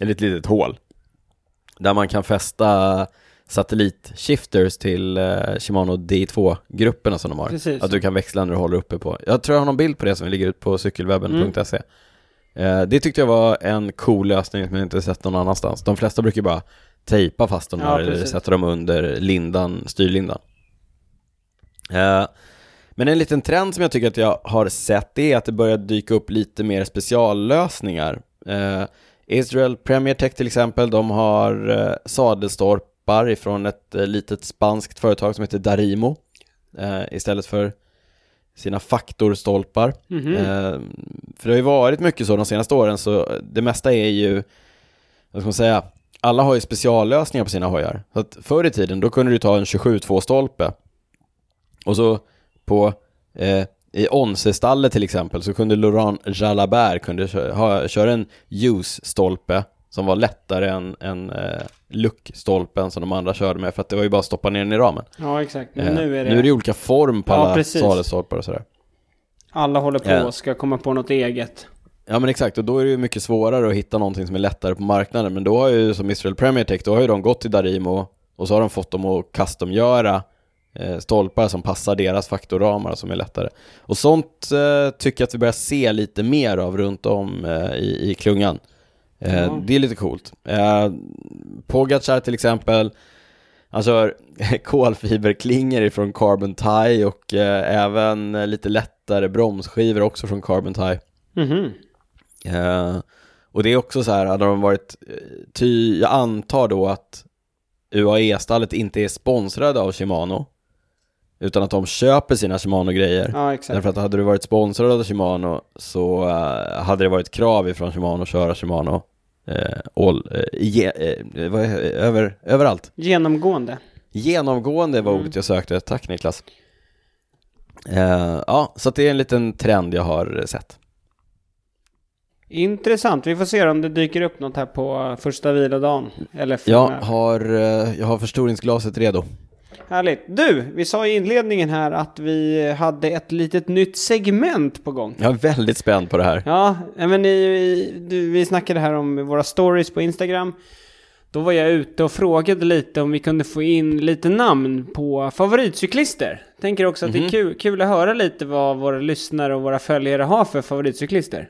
eller ett litet hål. Där man kan fästa satellitshifters till eh, Shimano D2-grupperna som de har. Precis. Att du kan växla när du håller uppe på. Jag tror jag har någon bild på det som ligger ut på cykelwebben.se. Eh, det tyckte jag var en cool lösning som jag inte sett någon annanstans. De flesta brukar bara tejpa fast de Ja, där eller sätta dem under lindan, styrlindan. Eh, Men en liten trend som jag tycker att jag har sett är att det börjar dyka upp lite mer speciallösningar. Eh, Israel Premier Tech till exempel, de har eh, sadelstolpar ifrån ett eh, litet spanskt företag som heter Darimo eh, istället för sina faktorstolpar. Mhm. Eh, för det har ju varit mycket så de senaste åren, så det mesta är ju, vad ska man säga, alla har ju speciallösningar på sina hojar. Så att förr i tiden, då kunde du ta en 27-2-stolpe och så på eh, i Onse-stallet till exempel så kunde Laurent Jalabert kunde kö- ha, köra en ljusstolpe som var lättare än, än eh, luckstolpen som de andra körde med för att det var ju bara att stoppa ner den i ramen. Ja, exakt. Men Eh, nu är det... nu är det olika form på Ja, alla precis. sadelstolpar och sådär. Alla håller på Ja. och ska komma på något eget. Ja men exakt, och då är det ju mycket svårare att hitta någonting som är lättare på marknaden. Men då har ju som Israel Premier Tech, då har ju de gått till Darimo och så har de fått dem att customgöra eh, stolpar som passar deras faktorramar som är lättare. Och sånt eh, tycker jag att vi börjar se lite mer av runt om eh, i, i klungan. Ja. Det är lite coolt. Eh, Pogacar till exempel, kör kolfiberklingor ifrån Carbon Tie och eh, även lite lättare bromsskivor också från Carbon Tie. Mhm. Eh, och det är också så här, hade de varit, ty jag antar då att UAE-stallet inte är sponsrade av Shimano, utan att de köper sina Shimano-grejer. Ja, exakt. Därför att hade du varit sponsrad av Shimano så hade det varit krav ifrån Shimano att köra Shimano eh, all, eh, ge, eh, över, överallt. Genomgående. Genomgående var Mm. ordet jag sökte, tack Niklas. Eh, ja, så det är en liten trend jag har sett. Intressant. Vi får se om det dyker upp något här på första vilodagen. Eller Jag har, jag har förstoringsglaset redo. Härligt. Du, vi sa i inledningen här att vi hade ett litet nytt segment på gång. Jag är väldigt spänd på det här. Ja, men i, i, du, vi snackade här om våra stories på Instagram. Då var jag ute och frågade lite om vi kunde få in lite namn på favoritcyklister. Tänker också att det är Mhm. kul, kul att höra lite vad våra lyssnare och våra följare har för favoritcyklister.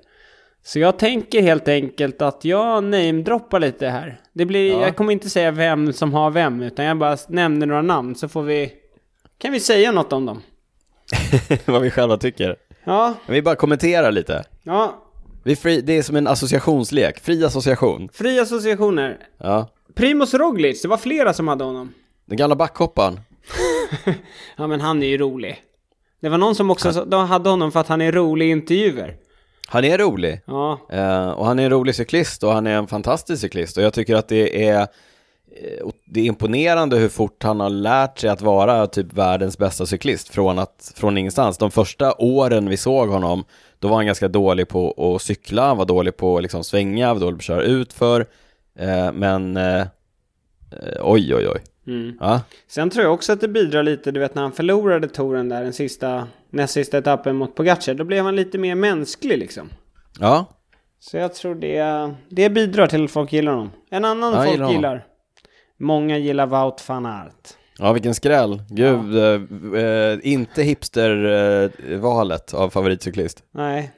Så jag tänker helt enkelt att jag namedroppar lite här. Det blir, Ja. Jag kommer inte säga vem som har vem, utan jag bara nämner några namn så får vi... Kan vi säga något om dem? Vad vi själva tycker. Ja, Vi bara kommenterar lite. ja. Vi fri, det är som en associationslek, fri association. Fria associationer. Ja. Primoz Roglic, det var flera som hade honom. Den gamla backhopparen. Ja men han är ju rolig. Det var någon som också de hade honom för att han är rolig i intervjuer. Han är rolig. Ja, Eh, och han är en rolig cyklist och han är en fantastisk cyklist. Och jag tycker att det är, eh, det är imponerande hur fort han har lärt sig att vara typ världens bästa cyklist från, att, från ingenstans. De första åren vi såg honom, då var han ganska dålig på att cykla, han var dålig på att liksom svänga, var dålig på att köra utför. Eh, men eh, oj, oj, oj. mm. Ja, Sen tror jag också att det bidrar lite, du vet när han förlorade touren där den sista, näst sista etappen mot Pogacar, då blev han lite mer mänsklig liksom. ja. Så jag tror det, det bidrar till att folk gillar honom. En annan Ja, folk gillar gillar. Många gillar Wout van Aert. Ja, vilken skräll. Gud, eh, eh, inte hipster-valet av favoritcyklist. Nej.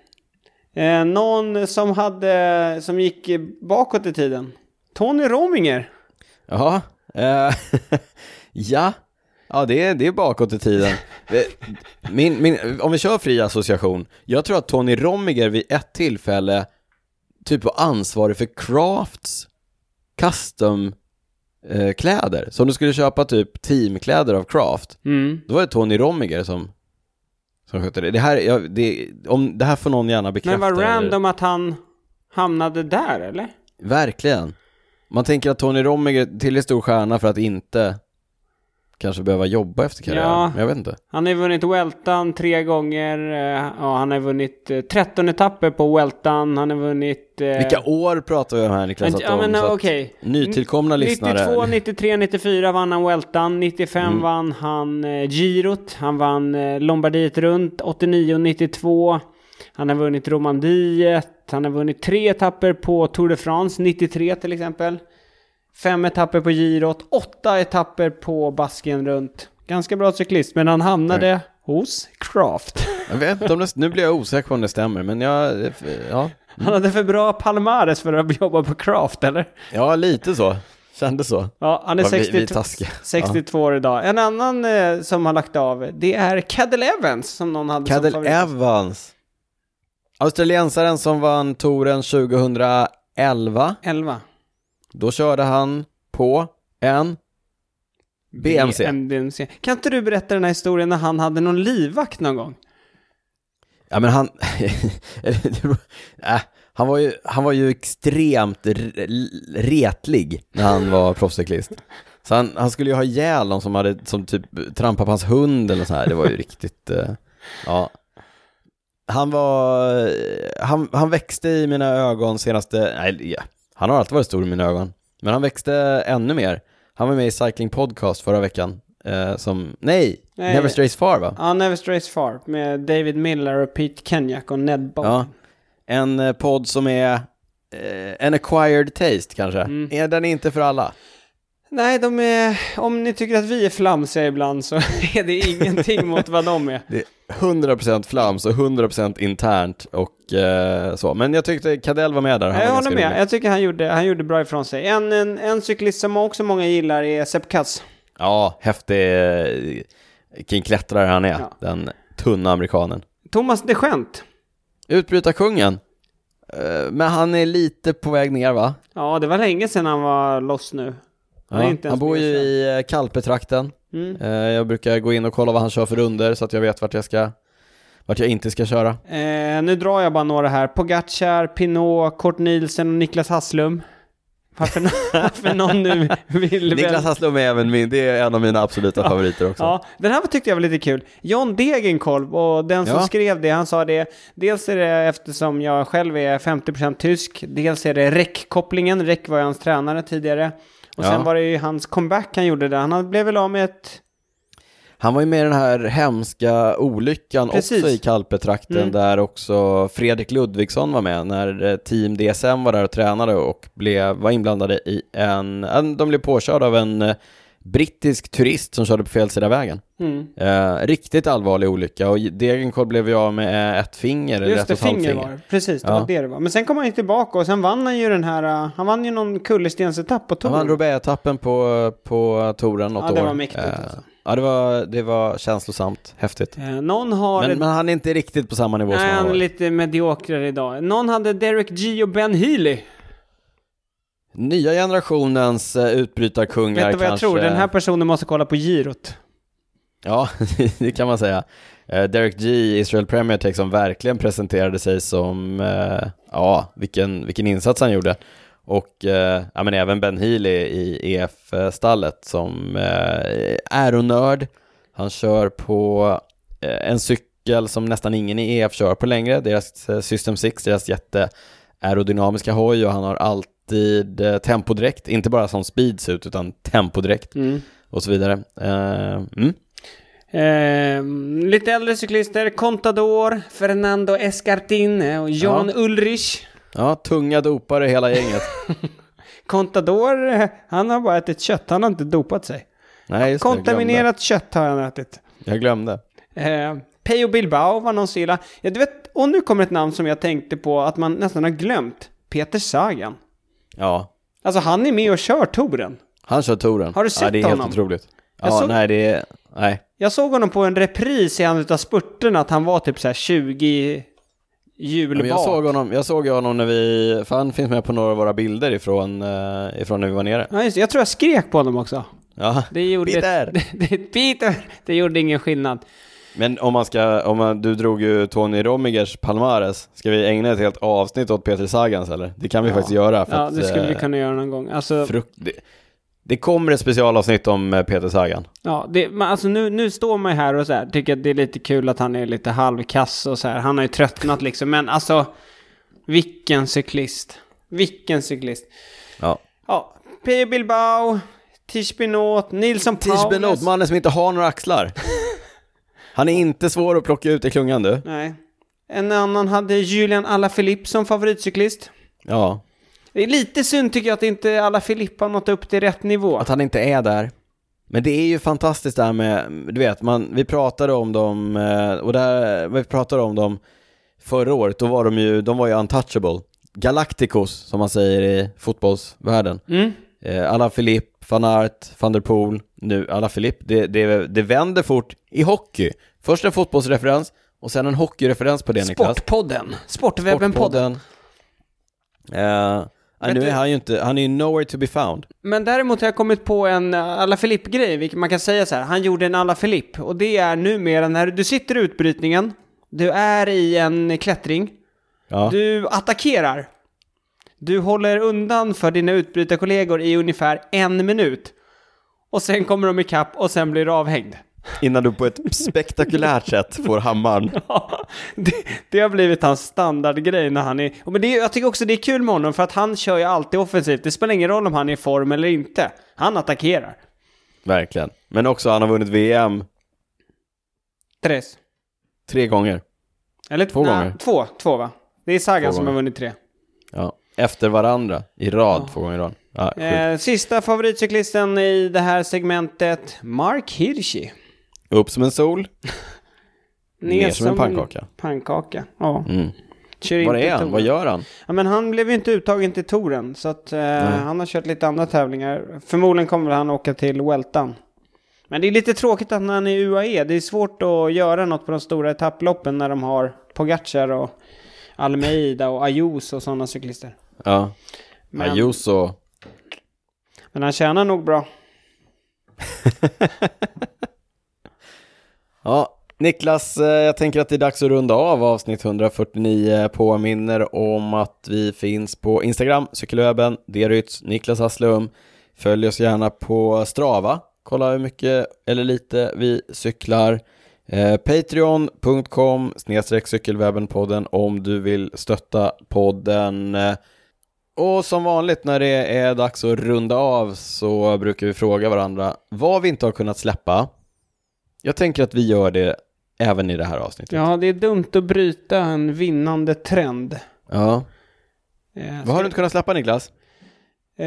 Eh, någon som hade, som gick bakåt i tiden. Tony Rominger. Jaha, eh, ja. Ja, det är, det är bakåt i tiden. Eh, Min, min, om vi kör fri association, jag tror att Tony Romiger vid ett tillfälle typ var ansvarig för Crafts custom eh, kläder. Så om du skulle köpa typ teamkläder av Craft, Mm. då var det Tony Romiger som, som skötte det. Det här, jag, det, om, det här får någon gärna bekräfta. Men eller- random att han hamnade där eller? Verkligen. Man tänker att Tony Romiger till är stor stjärna för att inte kanske behöva jobba efter karriären. Ja. Jag vet inte. Han har ju vunnit Weltan tre gånger. eh, Ja, han har vunnit eh, 13 etapper på Weltan. Han har vunnit... eh, Vilka år pratar vi om här Niklas? Ja, men okej. Nytillkomna lyssnare. 92, 93, 94 vann han Weltan. 95 Mm. vann han eh, Girot. Han vann eh, Lombardiet runt. 89 och 92. Han har vunnit Romandiet. Han har vunnit tre etapper på Tour de France. 93 till exempel. Fem etapper på Girot. Åtta etapper på Basken runt. Ganska bra cyklist, men han hamnade hos Craft. Jag vet inte om det, nu blir jag osäker på om det stämmer, men jag, ja, Han hade för bra palmares för att jobba på Craft, eller? ja lite så. Kändes så. Ja, han är vi- vi är 62, taskiga. 62 år idag. En annan eh, som har lagt av, det är Cadel Evans som någon hade Cadel som favorit. Evans. Australiensaren som vann touren 2011. 11. Då körde han på en BMC. BMC. Kan inte du berätta den här historien när han hade någon livvakt någon gång? Ja men han, äh, han, var ju, han var ju extremt retlig när han var proffscyklist. Så han, han skulle ju ha ihjäl någon som hade, som typ trampat på hans hund eller så här. Det var ju riktigt, eh, ja. Han var, han, han växte i mina ögon senaste, nej, ja, han har alltid varit stor i mina ögon. Men han växte ännu mer. Han var med i Cycling Podcast förra veckan. Eh, som, nej, Nej. Never Strays Far va? Ja, Never Strays Far med David Miller och Pete Kenyak och Ned Bowen. Ja. En eh, podd som är eh, en acquired taste kanske. Mm. Är den inte för alla? Nej, de är, om ni tycker att vi är flamsiga ibland så är det ingenting mot vad de är. Det är 100% flams och 100% internt och eh, så. Men jag tyckte Cadell var med där. Han Jag håller med, rolig. jag tycker han gjorde, han gjorde bra ifrån sig. En, en, en cyklist som också många gillar är Sepp Katz. Ja, häftig eh, vilken klättrare han är. Ja. Den tunna amerikanen. Thomas de Gent. Utbrytarkungen. Eh, men han är lite på väg ner va? Ja, det var länge sedan han var loss nu. Han Ja, han bor ju i eh, Kalpetrakten. Mm. Eh, jag brukar gå in och kolla vad han kör för runder så att jag vet vart jag ska vart jag inte ska köra. Eh, nu drar jag bara några här. Pogacar, Pinot, Kort Nielsen och Niklas Hasslum. Varför, varför någon nu vill Niklas. Hasslum är även min, det är en av mina absoluta favoriter också. Ja, den här tyckte jag var lite kul. John Degenkolb, och den som Ja. skrev det, han sa det, dels är det eftersom jag själv är 50% tysk, dels är det REC-kopplingen, REC var hans tränare tidigare. Och Ja. sen var det ju hans comeback han gjorde där, han blev väl av med ett... Han var ju med i den här hemska olyckan Precis. också i Kalpetrakten Mm. där också Fredrik Ludvigsson var med när eh, Team DSM var där och tränade och blev, var inblandade i en, en de blev påkörda av en eh, brittisk turist som körde på fel sida vägen. Mm. Eh, riktigt allvarlig olycka och Degenkolb blev ju av med ett finger eller Just ett det, finger var det. Precis, det Ja. var det det var. Men sen kom han ju tillbaka och sen vann han ju den här, uh, han vann ju någon kullerstensetapp på Han touren. vann Roubaix-etappen på, på touren något Ja, det år. var mäktigt, Eh, alltså. Ja, det var, det var känslosamt, häftigt. Eh, någon har... Men, ett- men han är inte riktigt på samma nivå som Nej, han han är var. lite mediokrare idag. Någon hade Derek G och Ben Healy. Nya generationens uh, utbrytarkungar Vet du vad jag kanske... tror? Den här personen måste kolla på girot. Ja, det kan man säga. Eh, Derek G, Israel Premier Tech, som verkligen presenterade sig som, eh, ja, vilken, vilken insats han gjorde. Och eh, ja, men även Ben Healy i EF-stallet som eh, aeronörd. Han kör på eh, en cykel som nästan ingen i EF kör på längre, deras eh, System 6, deras jätte aerodynamiska hoj och han har alltid eh, tempodräkt, inte bara som speedsuit utan tempodräkt Mm. och så vidare. Eh, mm. Eh, lite äldre cyklister, Contador, Fernando Escartin och Jan Ja. Ulrich. Ja, tunga dopare hela gänget. Contador, han har bara ätit kött, han har inte dopat sig. Nej, just det. Kontaminerat kött har han ätit. Jag glömde. Eh, Peyo Bilbao var någon som gillade. Ja, du vet, och nu kommer ett namn som jag tänkte på att man nästan har glömt. Peter Sagan. Ja, Alltså han är med och kör touren. han kör touren. Har du ja, sett det är honom? helt otroligt. Jag Ja, såg- nej, det är... Nej. Jag såg honom på en repris i en av spurterna att han var typ så här 20 hjul Men jag såg honom, jag såg honom när vi, för han finns med på några av våra bilder ifrån, eh, ifrån när vi var nere. Ja, just, jag tror jag skrek på honom också. Ja, Det gjorde... Peter! Det, det, Peter! Det gjorde ingen skillnad. Men om man ska, om man, du drog ju Tony Romigers Palmares, ska vi ägna ett helt avsnitt åt Peter Sagans eller? Det kan vi Ja. faktiskt göra. Ja, det skulle vi eh, kunna göra någon gång. Alltså, frukt, det, det kommer ett specialavsnitt om eh, Peter Sagan. ja, det, men alltså nu, nu står man ju här och så här, tycker att det är lite kul att han är lite halvkass och så här. Han har ju tröttnat liksom, men alltså vilken cyklist. Vilken cyklist. Ja. Ja, P. Bilbao, Tish Pinot, Nilsson Tish Benot, mannen som inte har några axlar. Han är inte svår att plocka ut i klungan du. Nej. En annan hade Julian Alaphilippe som favoritcyklist. Ja, Det är lite synd tycker jag att inte Alaphilippe har nått upp till rätt nivå. att han inte är där. Men det är ju fantastiskt där med, du vet, man, vi pratade om dem, eh, och där, vi pratade om dem förra året, då var de ju, de var ju untouchable. Galacticos, som man säger i fotbollsvärlden. Mm. Eh, Alain Philippe, van Aert, van der Poel, nu Alain Philippe. Det, det, det vänder fort i hockey. Först en fotbollsreferens och sen en hockeyreferens på det Niklas. Sportpodden. Sportwebben-podden. Eh, Vet nu är han ju inte, han är ju nowhere to be found. Men däremot har jag kommit på en Alla Filip-grej, vilket man kan säga så här. Han gjorde en Alla Filip och det är numera när du sitter i utbrytningen, du är i en klättring, Ja. du attackerar. Du håller undan för dina utbrytarkollegor i ungefär en minut. Och sen kommer de ikapp och sen blir du avhängd. Innan du på ett spektakulärt sätt får hammaren. Ja, det, det har blivit hans standardgrej när han är... Men det, jag tycker också det är kul med honom för att han kör ju alltid offensivt. Det spelar ingen roll om han är i form eller inte. Han attackerar. Verkligen. Men också han har vunnit VM Tres. tre gånger. Eller Två nej, gånger. Två, två va? Det är Sagan som har vunnit tre. Ja. Efter varandra i rad, två gånger i rad. Ja. Eh, sista favoritcyklisten i det här segmentet, Mark Hirschi. Upp som en sol, ner som en pannkaka. Pannkaka, ja. Mm. Kör Var är han? Vad gör han? Ja, men han blev ju inte uttagen till touren, så att eh, han har kört lite andra tävlingar. Förmodligen kommer han åka till Weltan. Men det är lite tråkigt att han är i UAE, det är svårt att göra något på de stora etapploppen när de har Pogacar och Almeida och Ayuso och sådana cyklister. Ja. Men- Ayuso. Men han tjänar nog bra. Ja, Niklas, eh, jag tänker att det är dags att runda av avsnitt 149. Påminner om att vi finns på Instagram, cykelwebben, Derytz, Niklas Hasslum. Följ oss gärna på Strava. Kolla hur mycket eller lite vi cyklar. Eh, Patreon.com cykelwebbenpodden om du vill stötta podden. Eh, Och som vanligt när det är dags att runda av så brukar vi fråga varandra vad vi inte har kunnat släppa. Jag tänker att vi gör det även i det här avsnittet. Ja, det är dumt att bryta en vinnande trend. Ja. Eh, Vad har du inte kunnat släppa Niklas? Eh,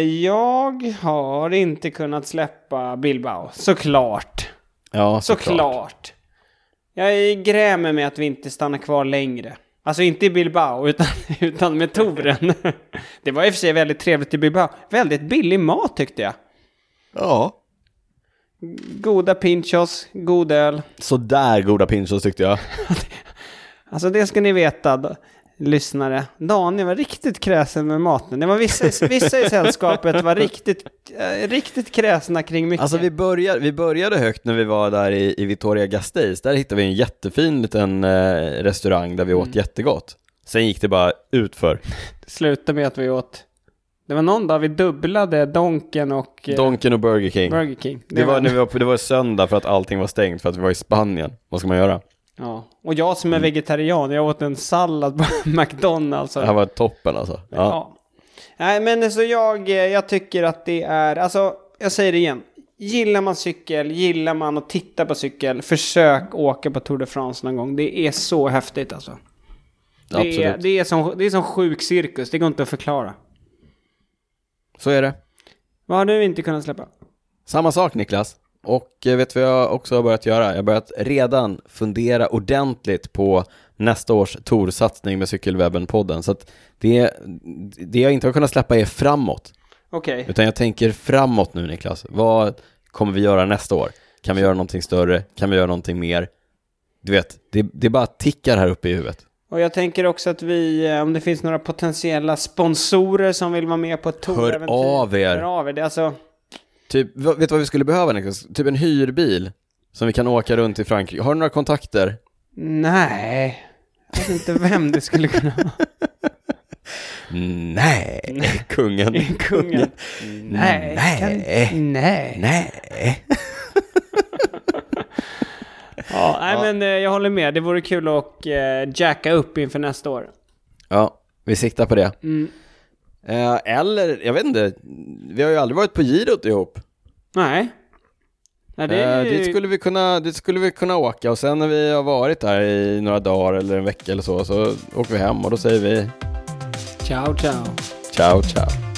jag har inte kunnat släppa Bilbao, såklart. Ja, Såklart. Jag grämer med att vi inte stannar kvar längre. Alltså inte i Bilbao, utan, utan med touren. Det var i och för sig väldigt trevligt i Bilbao. Väldigt billig mat tyckte jag. Ja. Goda pinchos, god öl. Sådär goda pinchos tyckte jag. Alltså det ska ni veta, lyssnare. Daniel var riktigt kräsen med maten. Det var vissa, vissa i sällskapet var riktigt, eh, riktigt kräsna kring mycket. Alltså vi, börjar, vi började högt när vi var där i, i Victoria Gasteiz. Där hittade vi en jättefin liten eh, restaurang där vi åt jättegott. Sen gick det bara utför. Det slutade med att vi åt... Det var någon dag vi dubblade Donken och eh, Donken och Burger King. Burger King. Det var, när vi var, på- det var söndag för att allting var stängt för att vi var i Spanien. Vad ska man göra? Ja. Och jag som är Mm. vegetarian, jag åt en sallad på McDonalds. Det här var toppen alltså. Ja. Ja. Nej, men alltså jag, eh, jag tycker att det är, alltså, jag säger det igen. Gillar man cykel, gillar man att titta på cykel, försök åka på Tour de France någon gång. Det är så häftigt alltså. Det är, det är, som, det är som sjuk cirkus, det går inte att förklara. Så är det. Vad har du inte kunnat släppa? Samma sak Niklas. Och eh, vet du vad jag också har börjat göra? Jag har börjat redan fundera ordentligt på nästa års Torsatsning med Cykelwebben-podden. Så att det, det jag inte har kunnat släppa är framåt. Okej. Utan jag tänker framåt nu Niklas. Vad kommer vi göra nästa år? Kan vi göra någonting större? Kan vi göra någonting mer? Du vet, det, det bara tickar här uppe i huvudet. Och jag tänker också att vi, eh, om det finns några potentiella sponsorer som vill vara med på ett Hör av er. Hör av er. Det är alltså, Typ, vet du vad vi skulle behöva Niklas? Typ en hyrbil som vi kan åka runt i Frankrike. Har du några kontakter? nej. Jag vet inte vem det skulle kunna vara. Nej, kungen. Kungen. Nej. Nej. Kan, nej. Nej. Ja, nej men eh, jag håller med. Det vore kul att eh, jacka upp inför nästa år. Ja, vi siktar på det. Mm. Eh, eller, jag vet inte, vi har ju aldrig varit på girot ihop. Nej. Nej, det är Eh, dit, skulle vi kunna, dit skulle vi kunna åka och sen när vi har varit där i några dagar eller en vecka eller så, så åker vi hem och då säger vi Ciao, ciao. ciao ciao.